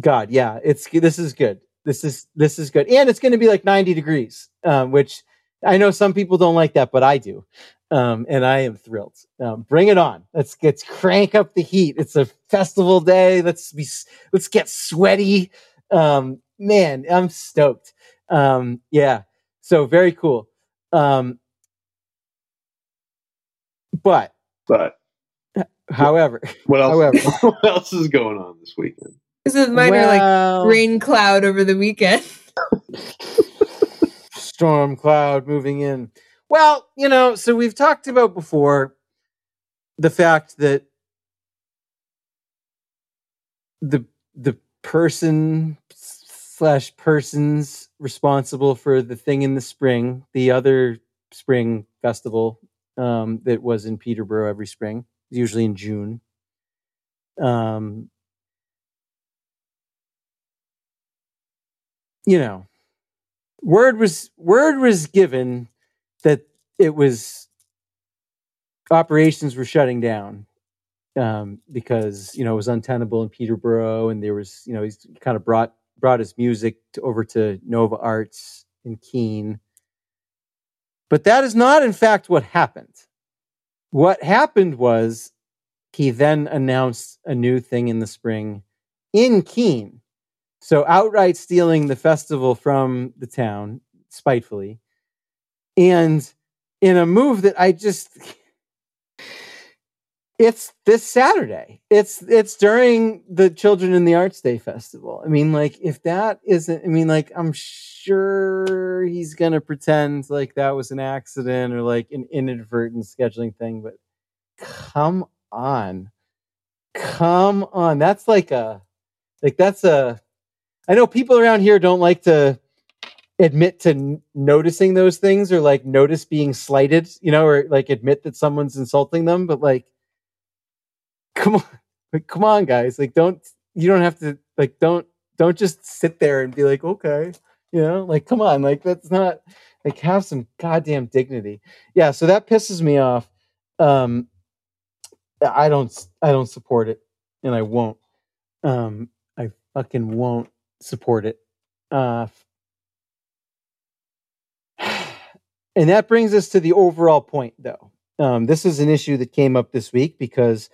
God, yeah, it's this is good. This is this is good, and it's going to be like 90 degrees, um, which I know some people don't like that, but I do, um, and I am thrilled. Um, bring it on. Let's let's crank up the heat. It's a festival day. Let's be let's get sweaty. Um, man, I'm stoked. Um, yeah, so very cool. Um, but But however, what else? However. what else is going on this weekend? this is minor like well, rain cloud over the weekend. storm cloud moving in. Well, you know, so we've talked about before the fact that the the person slash persons responsible for the thing in the spring, the other spring festival um, that was in Peterborough every spring, usually in June. Um, you know, word was word was given that it was operations were shutting down um, because you know it was untenable in Peterborough, and there was you know he's kind of brought brought his music to, over to Nova Arts in Keene. But that is not, in fact, what happened. What happened was he then announced a new thing in the spring in Keene. So outright stealing the festival from the town spitefully. And in a move that I just it's this Saturday. It's it's during the Children in the Arts Day festival. I mean, like if that isn't I mean, like I'm sure he's gonna pretend like that was an accident or like an inadvertent scheduling thing, but come on. Come on. That's like a like that's a I know people around here don't like to admit to n- noticing those things or like notice being slighted, you know, or like admit that someone's insulting them, but like come on. Like come on guys. Like don't you don't have to like don't don't just sit there and be like, "Okay." You know? Like come on. Like that's not like have some goddamn dignity. Yeah, so that pisses me off. Um I don't I don't support it and I won't. Um I fucking won't support it. Uh and that brings us to the overall point though. Um this is an issue that came up this week because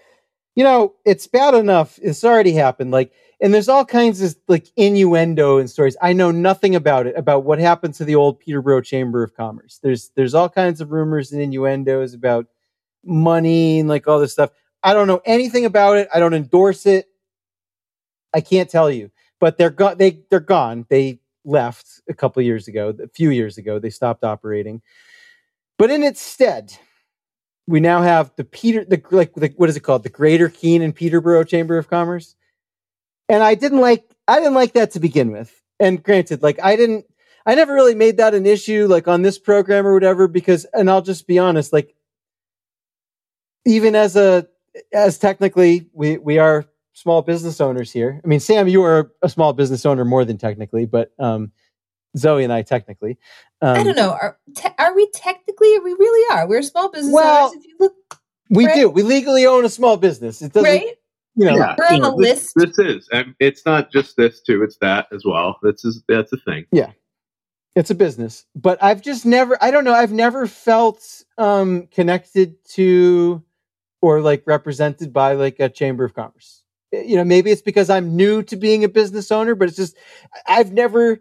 you know, it's bad enough. It's already happened. Like, and there's all kinds of like innuendo and stories. I know nothing about it, about what happened to the old Peterborough Chamber of Commerce. There's there's all kinds of rumors and innuendos about money and like all this stuff. I don't know anything about it. I don't endorse it. I can't tell you. But they're gone. They they're gone. They left a couple years ago. A few years ago, they stopped operating. But in its stead, we now have the Peter, the like, the, what is it called? The Greater Keene and Peterborough Chamber of Commerce. And I didn't like, I didn't like that to begin with. And granted, like I didn't, I never really made that an issue, like on this program or whatever, because, and I'll just be honest, like even as a, as technically we we are small business owners here. I mean, Sam, you are a small business owner more than technically, but um, Zoe and I technically. Um, I don't know. Are, te- are we technically? We really are. We're small business Well, owners. If you look we right? do. We legally own a small business. It doesn't, right, you know. Yeah, We're on you know, a this, list. This is. and it's not just this too. It's that as well. This is that's a thing. Yeah, it's a business but i've just never i don't know i've never felt um connected to or like represented by like a chamber of commerce Eh, you know maybe it's because i'm new to being a business owner but it's just i've never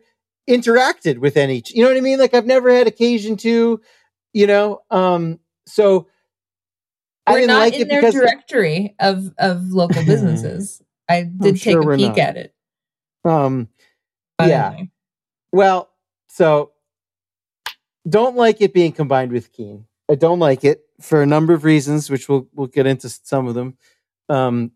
interacted with any you know what i mean like i've never had occasion to you know um so i We're didn't not like in it their because directory of of local businesses. I did take sure a peek not. at it. um But Yeah. anyway. Well, so don't like it being combined with Keene. I don't like it for a number of reasons, which we'll we'll get into some of them. Um,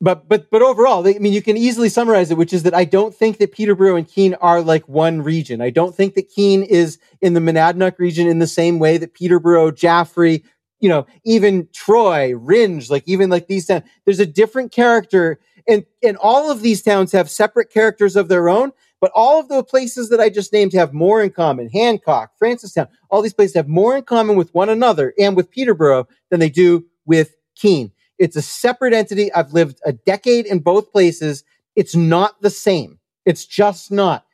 but but but overall, I mean, you can easily summarize it, which is that I don't think that Peterborough and Keene are like one region. I don't think that Keene is in the Monadnock region in the same way that Peterborough, Jaffrey, you know, even Troy, Rindge, like even like these towns. There's a different character, and and all of these towns have separate characters of their own. But all of the places that I just named have more in common. Hancock, Francistown, all these places have more in common with one another and with Peterborough than they do with Keene. It's a separate entity. I've lived a decade in both places. It's not the same. It's just not.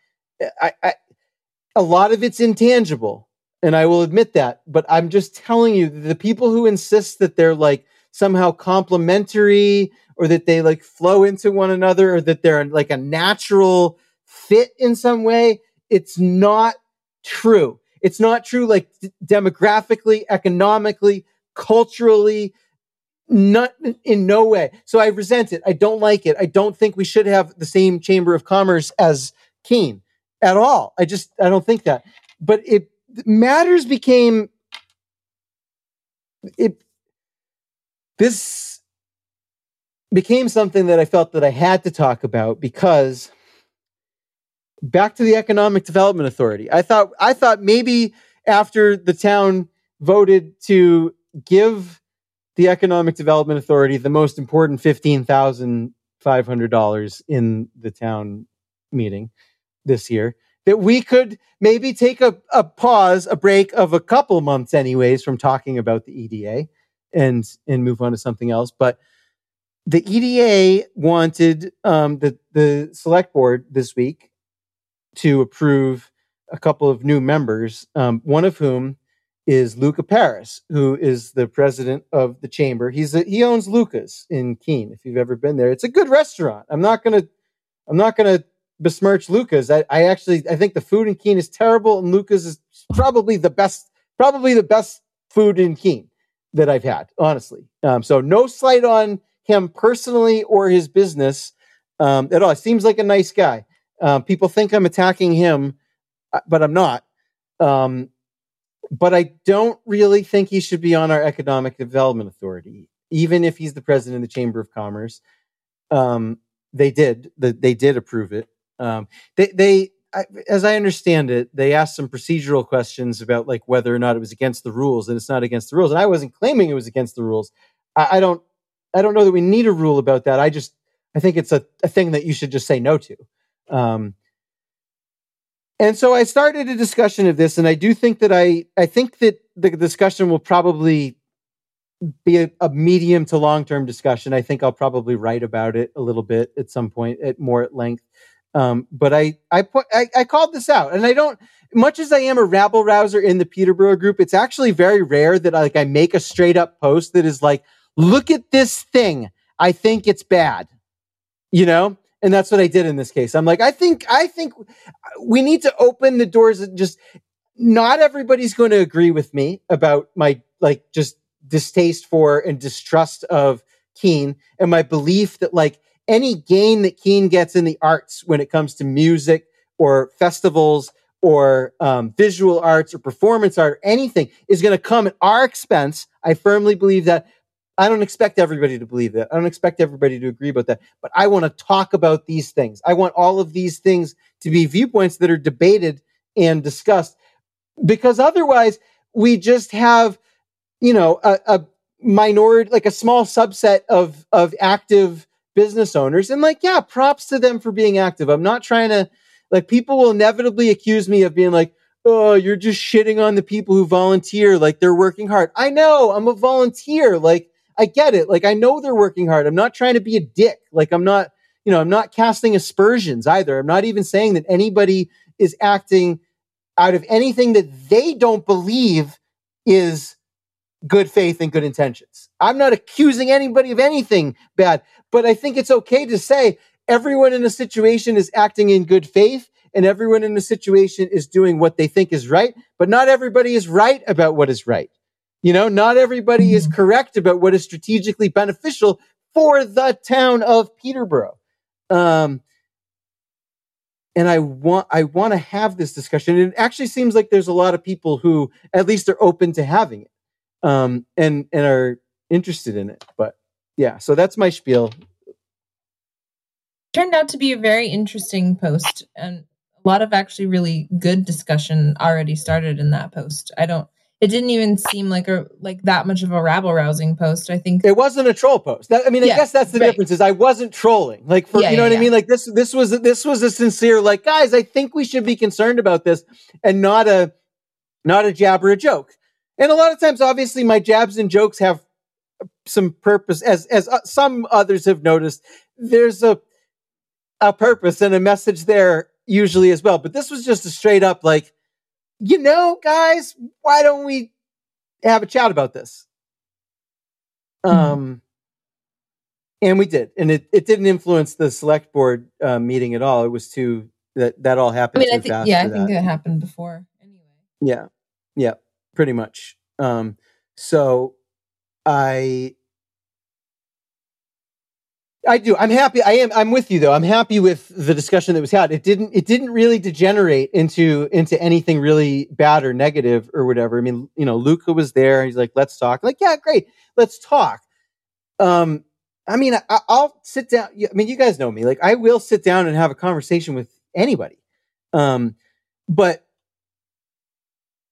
I, I, a lot of it's intangible, and I will admit that. But I'm just telling you, the people who insist that they're like somehow complementary or that they like flow into one another or that they're like a natural fit in some way, it's not true. It's not true like d- demographically, economically, culturally, not in no way. So I resent it. I don't like it. I don't think we should have the same chamber of commerce as Keene at all. I just I don't think that. But it matters became it this became something that I felt that I had to talk about because back to the Economic Development Authority. I thought I thought maybe after the town voted to give the Economic Development Authority the most important fifteen thousand five hundred dollars in the town meeting this year, that we could maybe take a, a pause, a break of a couple months, anyways, from talking about the EDA and and move on to something else. But the EDA wanted um, the the select board this week to approve a couple of new members, um, one of whom is Luca Paris, who is the president of the chamber. He's a, he owns Luca's in Keene. If you've ever been there, it's a good restaurant. I'm not gonna I'm not gonna besmirch Luca's. I, I actually I think the food in Keene is terrible, and Luca's is probably the best probably the best food in Keene that I've had, honestly. Um, so no slight on him personally or his business um, at all. He seems like a nice guy. Um, people think I'm attacking him, uh, but I'm not. Um, but I don't really think he should be on our Economic Development Authority, even if he's the president of the Chamber of Commerce. Um, they did, the, they did approve it. Um, they, they, I, as I understand it, they asked some procedural questions about like whether or not it was against the rules, and it's not against the rules. And I wasn't claiming it was against the rules. I, I don't, I don't know that we need a rule about that. I just, I think it's a, a thing that you should just say no to. Um, and so I started a discussion of this, and I do think that I, I think that the discussion will probably be a, a medium to long term discussion. I think I'll probably write about it a little bit at some point, at more at length. Um, but I, I put, I, I called this out, and I don't. Much as I am a rabble rouser in the Peterborough group, it's actually very rare that I, like I make a straight up post that is like, "Look at this thing. I think it's bad," you know. And that's what I did in this case. I'm like, I think, I think we need to open the doors and just. Not everybody's going to agree with me about my like just distaste for and distrust of Keene and my belief that like any gain that Keene gets in the arts when it comes to music or festivals or um, visual arts or performance art or anything is going to come at our expense. I firmly believe that. I don't expect everybody to believe that. I don't expect everybody to agree about that. But I want to talk about these things. I want all of these things to be viewpoints that are debated and discussed because otherwise we just have, you know, a, a minority, like a small subset of, of active business owners. And like, yeah, props to them for being active. I'm not trying to, like, people will inevitably accuse me of being like, oh, you're just shitting on the people who volunteer, like they're working hard. I know I'm a volunteer. Like, I get it. Like, I know they're working hard. I'm not trying to be a dick. Like, I'm not, you know, I'm not casting aspersions either. I'm not even saying that anybody is acting out of anything that they don't believe is good faith and good intentions. I'm not accusing anybody of anything bad, but I think it's okay to say everyone in a situation is acting in good faith and everyone in a situation is doing what they think is right, but not everybody is right about what is right. You know, not everybody is correct about what is strategically beneficial for the town of Peterborough. Um, and I want I want to have this discussion. And it actually seems like there's a lot of people who at least are open to having it, um, and and are interested in it. But yeah, so that's my spiel. Turned out to be a very interesting post, and a lot of actually really good discussion already started in that post. I don't it didn't even seem like a like that much of a rabble rousing post. I think it wasn't a troll post. That, I mean, I guess that's the right. difference. Is I wasn't trolling. Like for yeah, you know yeah, what yeah. I mean. Like this this was this was a sincere like guys. I think we should be concerned about this and not a not a jab or a joke. And a lot of times, obviously, my jabs and jokes have some purpose. As as uh, some others have noticed, there's a a purpose and a message there usually as well. But this was just a straight up like you know, guys, why don't we have a chat about this? Mm-hmm. Um, and we did, and it, it didn't influence the select board uh, meeting at all. It was too that that all happened. I mean, I think yeah, I think that. happened before anyway. Yeah, yeah, pretty much. Um, so I I do. I'm happy. I am. I'm with you though. I'm happy with the discussion that was had. It didn't. It didn't really degenerate into into anything really bad or negative or whatever. I mean, you know, Luca was there. He's like, "Let's talk." Like, yeah, great. Let's talk. Um, I mean, I, will sit down. I mean, you guys know me. Like, I will sit down and have a conversation with anybody. Um, but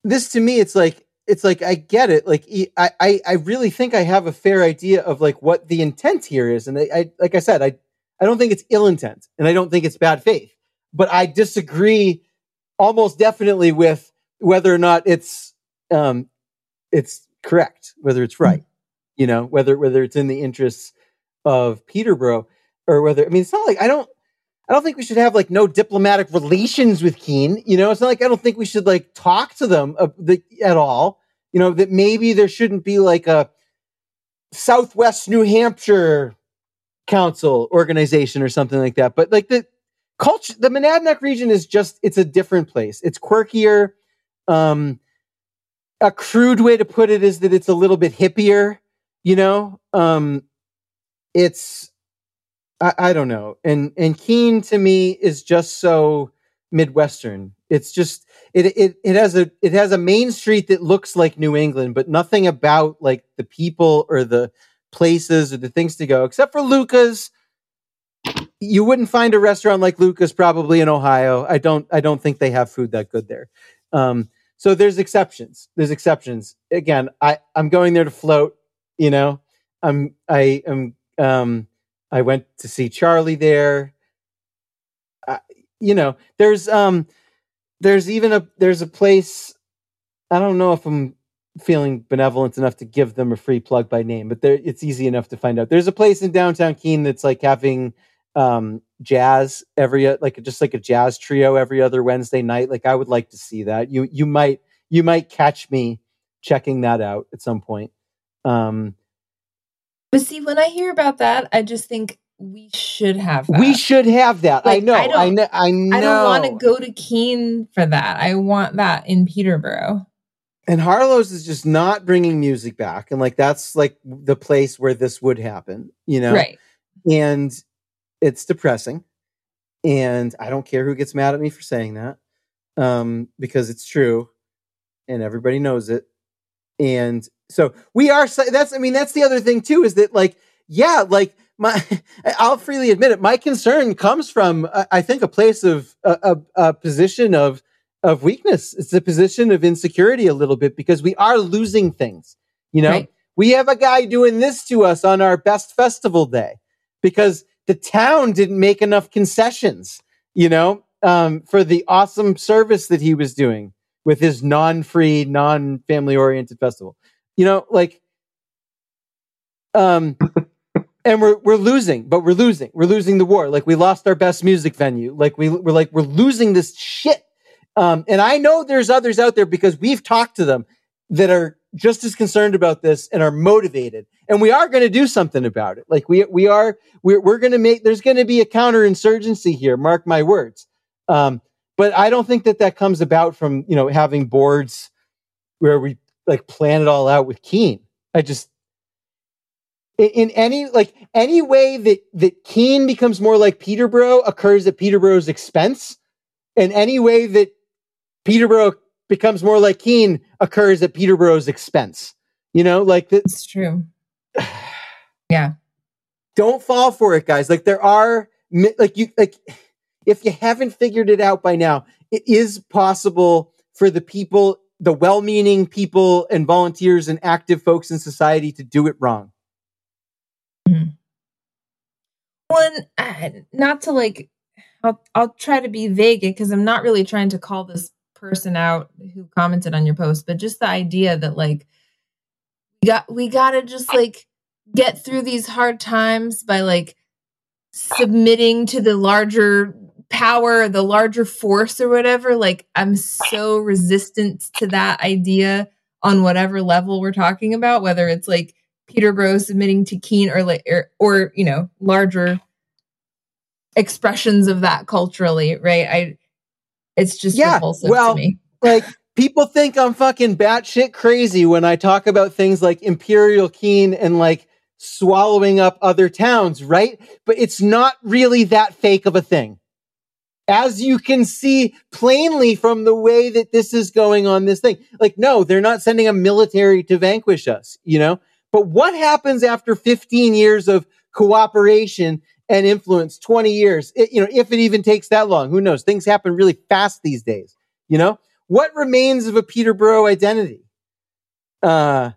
this to me, it's like it's like I get it. Like I, I, I really think I have a fair idea of like what the intent here is, and I, I, like I said, I, I don't think it's ill intent, and I don't think it's bad faith, but I disagree almost definitely with whether or not it's, um, it's correct, whether it's right, you know, whether whether it's in the interests of Peterborough or whether I mean, it's not like I don't. I don't think we should have like no diplomatic relations with Keene. You know, it's not like I don't think we should like talk to them uh, the, at all you know, that maybe there shouldn't be like a Southwest New Hampshire Council organization or something like that. But like the culture, the Monadnock region is just, it's a different place. It's quirkier. Um, a crude way to put it is that it's a little bit hippier, you know? Um, it's, I, I don't know. And, and Keene to me is just so Midwestern. It's just, it it it has a it has a main street that looks like New England, but nothing about like the people or the places or the things to go, except for Luca's. You wouldn't find a restaurant like Luca's probably in Ohio. I don't I don't think they have food that good there. Um, so there's exceptions. There's exceptions. Again, I I'm going there to float. You know, I'm I am um I went to see Charlie there. I, you know, there's um there's even a there's a place I don't know if I'm feeling benevolent enough to give them a free plug by name, but there it's easy enough to find out. There's a place in downtown Keene that's like having um jazz every like just like a jazz trio every other Wednesday night. Like I would like to see that. You you might you might catch me checking that out at some point. Um but see when I hear about that, I just think we should have that. We should have that. Like, I know. I, I know. I know. I don't want to go to Keene for that. I want that in Peterborough. and Harlow's is just not bringing music back, and like that's like the place where this would happen, you know. Right. And it's depressing, and I don't care who gets mad at me for saying that, um, because it's true, and everybody knows it. And so we are. That's. I mean, that's the other thing too. Is that like, yeah, like my. I'll freely admit it. My concern comes from, I think, a place of a, a, a position of of weakness. It's a position of insecurity a little bit because we are losing things. You know, Right. we have a guy doing this to us on our best festival day because the town didn't make enough concessions. You know, um, for the awesome service that he was doing with his non-free, non-family oriented festival. You know, like, um, and we're we're losing, but we're losing. We're losing the war. Like we lost our best music venue. Like we we're like we're losing this shit. Um, and I know there's others out there because we've talked to them that are just as concerned about this and are motivated. And we are going to do something about it. Like we we are we're we're going to make. There's going to be a counterinsurgency here. Mark my words. Um, but I don't think that that comes about from you know having boards where we like plan it all out with Keene. I just in, any like any way that that Keene becomes more like Peterborough occurs at Peterborough's expense, and any way that Peterborough becomes more like Keene occurs at Peterborough's expense. You know, like the, It's true. Yeah. don't fall for it, guys. Like there are like you like if you haven't figured it out by now, it is possible for the people, the well-meaning people and volunteers and active folks in society to do it wrong. One, uh, not to like, I'll I'll try to be vague because I'm not really trying to call this person out who commented on your post, but just the idea that like we got we gotta just like get through these hard times by like submitting to the larger power, the larger force or whatever. Like I'm so resistant to that idea on whatever level we're talking about, whether it's like Peterborough submitting to Keene or or, er, or you know larger expressions of that culturally, right? I it's just Yeah, repulsive well, to me. like people think I'm fucking batshit crazy when I talk about things like Imperial Keene and like swallowing up other towns, right? But it's not really that fake of a thing. As you can see plainly from the way that this is going on this thing. Like, no, they're not sending a military to vanquish us, you know? But what happens after 15 years of cooperation and influence, 20 years, it, you know, if it even takes that long, who knows? Things happen really fast these days, you know? What remains of a Peterborough identity? Uh,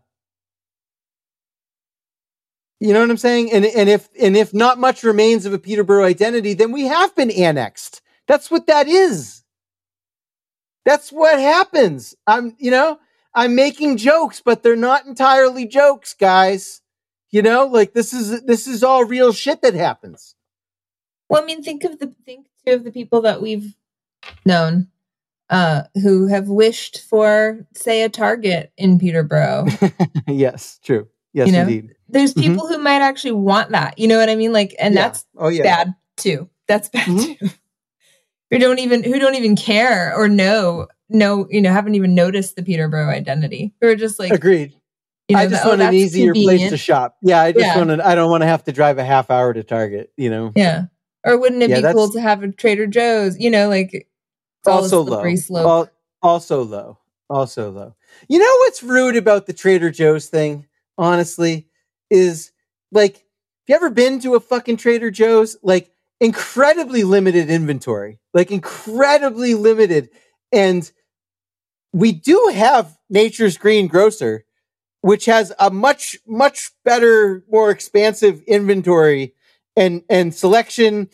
you know what I'm saying? And and if and if not much remains of a Peterborough identity, then we have been annexed. That's what that is. That's what happens. I'm, you know, I'm making jokes, but they're not entirely jokes, guys. You know, like this is this is all real shit that happens. Well, I mean, think of the think too of the people that we've known uh who have wished for, say, a Target in Peterborough. yes, true. Yes, You know? indeed. There's Mhm. people who might actually want that. You know what I mean? Like, and Yeah. that's oh yeah. bad too. That's bad Mhm. too. Who don't even who don't even care or know know you know haven't even noticed the Peterborough identity. We're just like Agreed. you know, I just that- oh, want an that's easier place to shop. Yeah, I just Yeah. want to. I don't want to have to drive a half hour to Target. You know, Yeah. Or wouldn't it Yeah, be cool to have a Trader Joe's? You know, like all also low. slippery slope. Al- also low. Also low. You know what's rude about the Trader Joe's thing? Honestly, is like, have you ever been to a fucking Trader Joe's? Like, incredibly limited inventory. Like, incredibly limited. And we do have Nature's Green Grocer, which has a much, much better, more expansive inventory and and selection.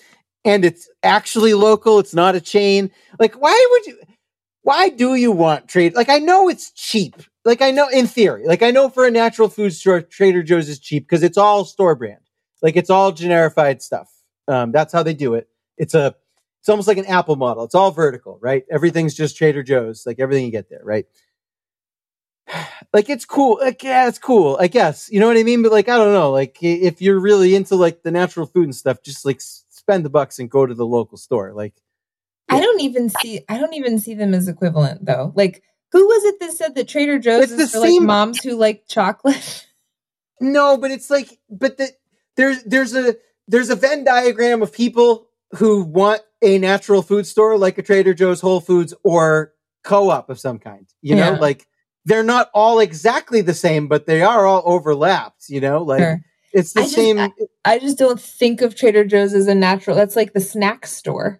And it's actually local. It's not a chain. Like, why would you? Why do you want trade? Like, I know it's cheap. Like, I know in theory. Like, I know for a natural food store, Trader Joe's is cheap because it's all store brand. Like, it's all generified stuff. Um, that's how they do it. It's a. It's almost like an Apple model. It's all vertical, right? Everything's just Trader Joe's. Like everything you get there, right? like it's cool. Like yeah, it's cool. I guess you know what I mean. But like I don't know. Like if you're really into like the natural food and stuff, just like spend the bucks and go to the local store. Like I don't even see I don't even see them as equivalent though. Like Who was it that said that Trader Joe's It's the is for like moms who like chocolate? No, but it's like, but the, there's there's a there's a Venn diagram of people who want a natural food store like a Trader Joe's, Whole Foods, or co-op of some kind. You know, Yeah. like they're not all exactly the same, but they are all overlapped. You know, like Sure. it's the I just- same. I- I just don't think of Trader Joe's as a natural. That's like the snack store.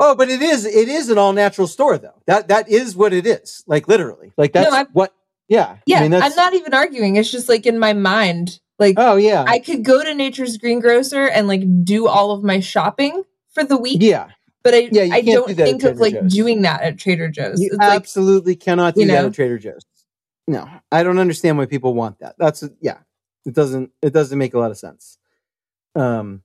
oh, but it is it is an all natural store though. That that is what it is. Like literally, like that's I'm- what. Yeah, Yeah, I mean, that's, I'm not even arguing. It's just like in my mind, like Oh yeah, I could go to Nature's Greengrocer and like do all of my shopping for the week, yeah. but I Yeah, I don't do think of Trader like Joe's. doing that at Trader Joe's. You It's like absolutely cannot do you that at Trader Joe's. No, I don't understand why people want that. That's yeah, it doesn't it doesn't make a lot of sense. Um,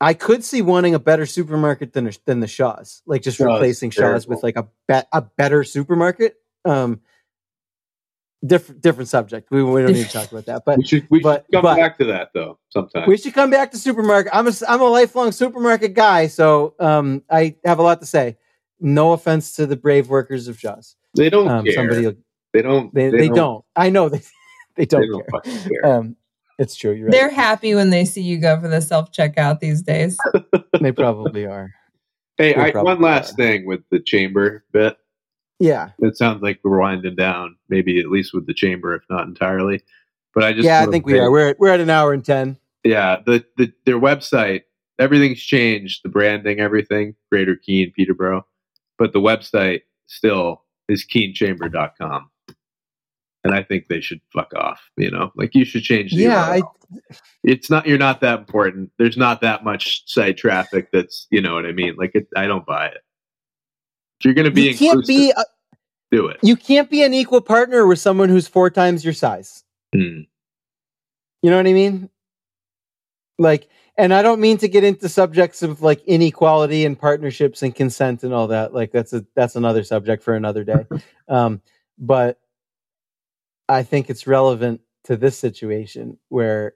I could see wanting a better supermarket than than the Shaw's, like just Shaw's replacing Shaw's with like a bet a better supermarket. Um, different different subject. We we don't need to talk about that, but We should we but- should come but- back to that though sometime. we should come back to supermarket. I'm a I'm a lifelong supermarket guy, so um, I have a lot to say. No offense to the brave workers of Shaw's. they don't Um, care. somebody will they don't. they, they, don't. I know they they don't, They don't care. care. Um, it's true. You're right. they're happy when they see you go for the self checkout these days. they probably are. hey, I, probably one last are. thing with the chamber bit. Yeah, It sounds like we're winding down, maybe at least with the chamber, if not entirely. But I just yeah. I think we are. We're at, we're at an hour and ten. yeah the, the their website everything's changed the branding everything greater Keene peterborough but the website still is keenechamber.com and i think they should fuck off you know like you should change the Yeah, I, it's not you're not that important there's not that much site traffic that's you know what i mean like it, i don't buy it if you're going to be you can't be a, do it you can't be an equal partner with someone who's four times your size. Hmm. You know what I mean? Like, and I don't mean to get into subjects of like inequality and partnerships and consent and all that. Like, that's a that's another subject for another day. Um, but I think it's relevant to this situation where,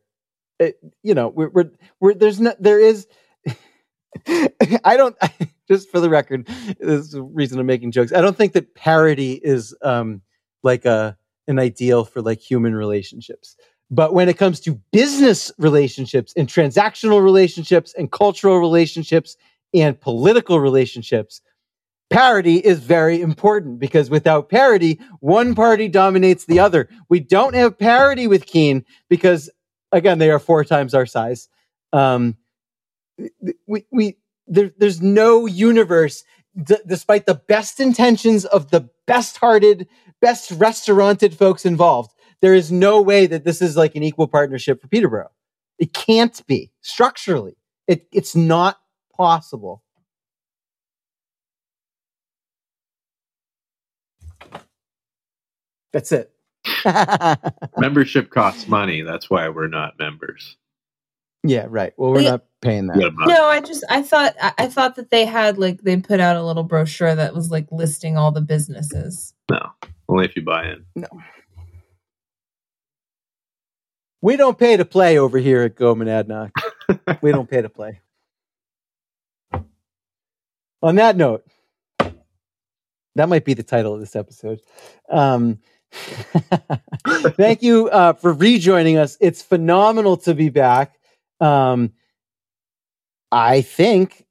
it, you know, we're, we're, we're there's not there is. I don't. Just for the record, this is a reason I'm making jokes. I don't think that parity is um, like a an ideal for like human relationships. But when it comes to business relationships and transactional relationships and cultural relationships and political relationships, parity is very important because without parity, one party dominates the other. We don't have parity with Keene because, again, they are four times our size. Um, we, we there, there's no universe, d- despite the best intentions of the best-hearted, best restauranted folks involved there is no way that this is like an equal partnership for Peterborough. It can't be structurally. It, it's not possible. That's it. membership costs money that's why we're not members yeah, right. Well, we're Yeah. not paying that. Yeah, No, I just I thought I, I thought that they had like they put out a little brochure that was like listing all the businesses. no only if you buy in No. We don't pay to play over here at Go Monadnock. we don't pay to play. On that note, that might be the title of this episode. Um, thank you uh, for rejoining us. It's phenomenal to be back. Um, I think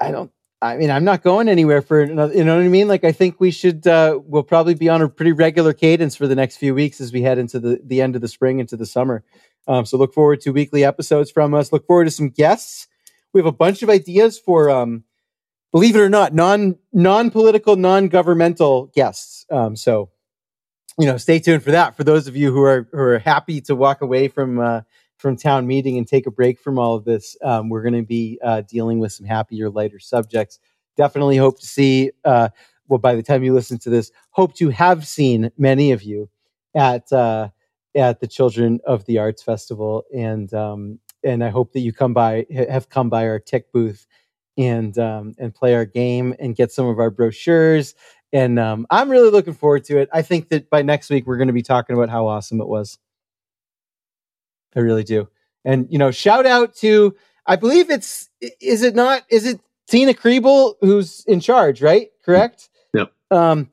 I don't. I mean, I'm not going anywhere for another. You know what I mean? Like, I think we should. Uh, we'll probably be on a pretty regular cadence for the next few weeks as we head into the the end of the spring into the summer. Um, so look forward to weekly episodes from us. Look forward to some guests. We have a bunch of ideas for, um, believe it or not, non non political, non governmental guests. Um, so you know, stay tuned for that. For those of you who are who are happy to walk away from uh, from town meeting and take a break from all of this, um, we're going to be uh, dealing with some happier, lighter subjects. Definitely hope to see. Uh, well, by the time you listen to this, hope to have seen many of you at uh, at the Children of the Arts Festival, and um, and I hope that you come by have come by our tech booth and um, and play our game and get some of our brochures. And um, I'm really looking forward to it. I think that by next week we're going to be talking about how awesome it was. I really do. And you know, shout out to I believe it's is it not is it Tina Kriebel who's in charge, right? Correct. Yep. Um,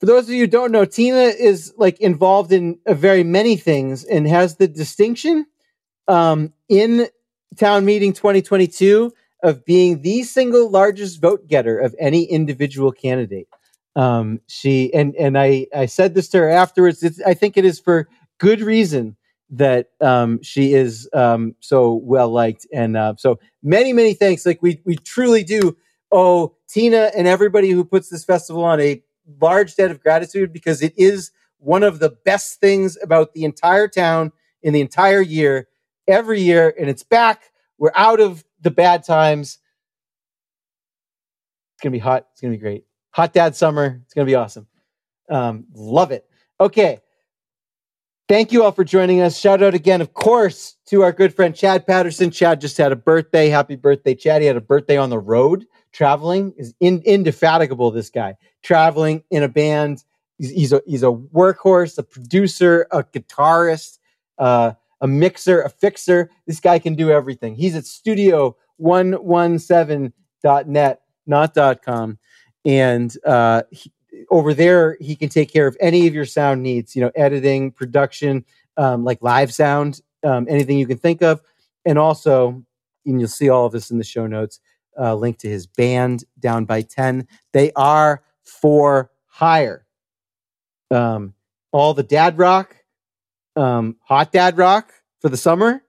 for those of you who don't know, Tina is like involved in uh, very many things and has the distinction um, in town meeting 2022 of being the single largest vote getter of any individual candidate. Um, she and and I I said this to her afterwards. It's, I think it is for good reason that um, she is um, so well liked, and uh, so many many thanks. Like we we truly do owe Tina and everybody who puts this festival on a large debt of gratitude because it is one of the best things about the entire town in the entire year, every year, and it's back. We're out of the bad times. It's gonna be hot. It's gonna be great. Hot dad summer. It's gonna be awesome. Um, love it. Okay. Thank you all for joining us. Shout out again, of course, to our good friend Chad Patterson. Chad just had a birthday. Happy birthday, Chad. He had a birthday on the road. Traveling is in, indefatigable, this guy. Traveling in a band. He's, he's, a, he's a workhorse, a producer, a guitarist, uh, a mixer, a fixer. This guy can do everything. He's at studio117.net, not .com. And uh, over there, he can take care of any of your sound needs, you know, editing, production, um, like live sound, um, anything you can think of. And also, and you'll see all of this in the show notes, uh, link to his band, Down by 10. They are for hire. Um, all the dad rock, um, hot dad rock for the summer.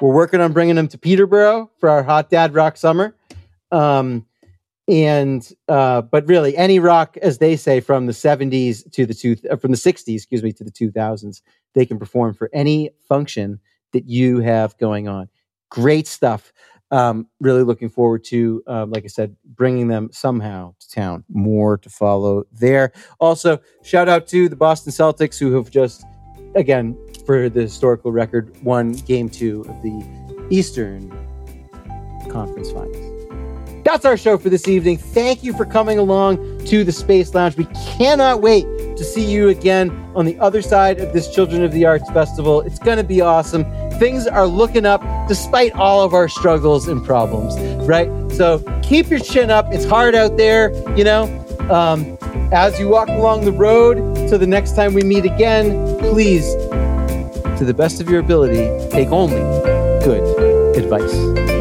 We're working on bringing them to Peterborough for our hot dad rock summer. Um, and uh, but really any rock as they say from the 70s to the two uh, from the 60s excuse me to the 2000s they can perform for any function that you have going on. Great stuff. Um, really looking forward to um, like i said bringing them somehow to town. More to follow there. Also shout out to the boston celtics who have just again for the historical record won game two of the eastern conference finals that's our show for this evening. Thank you for coming along to the Space Lounge. We cannot wait to see you again on the other side of this Children of the Arts Festival. It's going to be awesome. Things are looking up despite all of our struggles and problems, right? So keep your chin up. It's hard out there, you know. Um, as you walk along the road to the next time we meet again, please, to the best of your ability, take only good advice.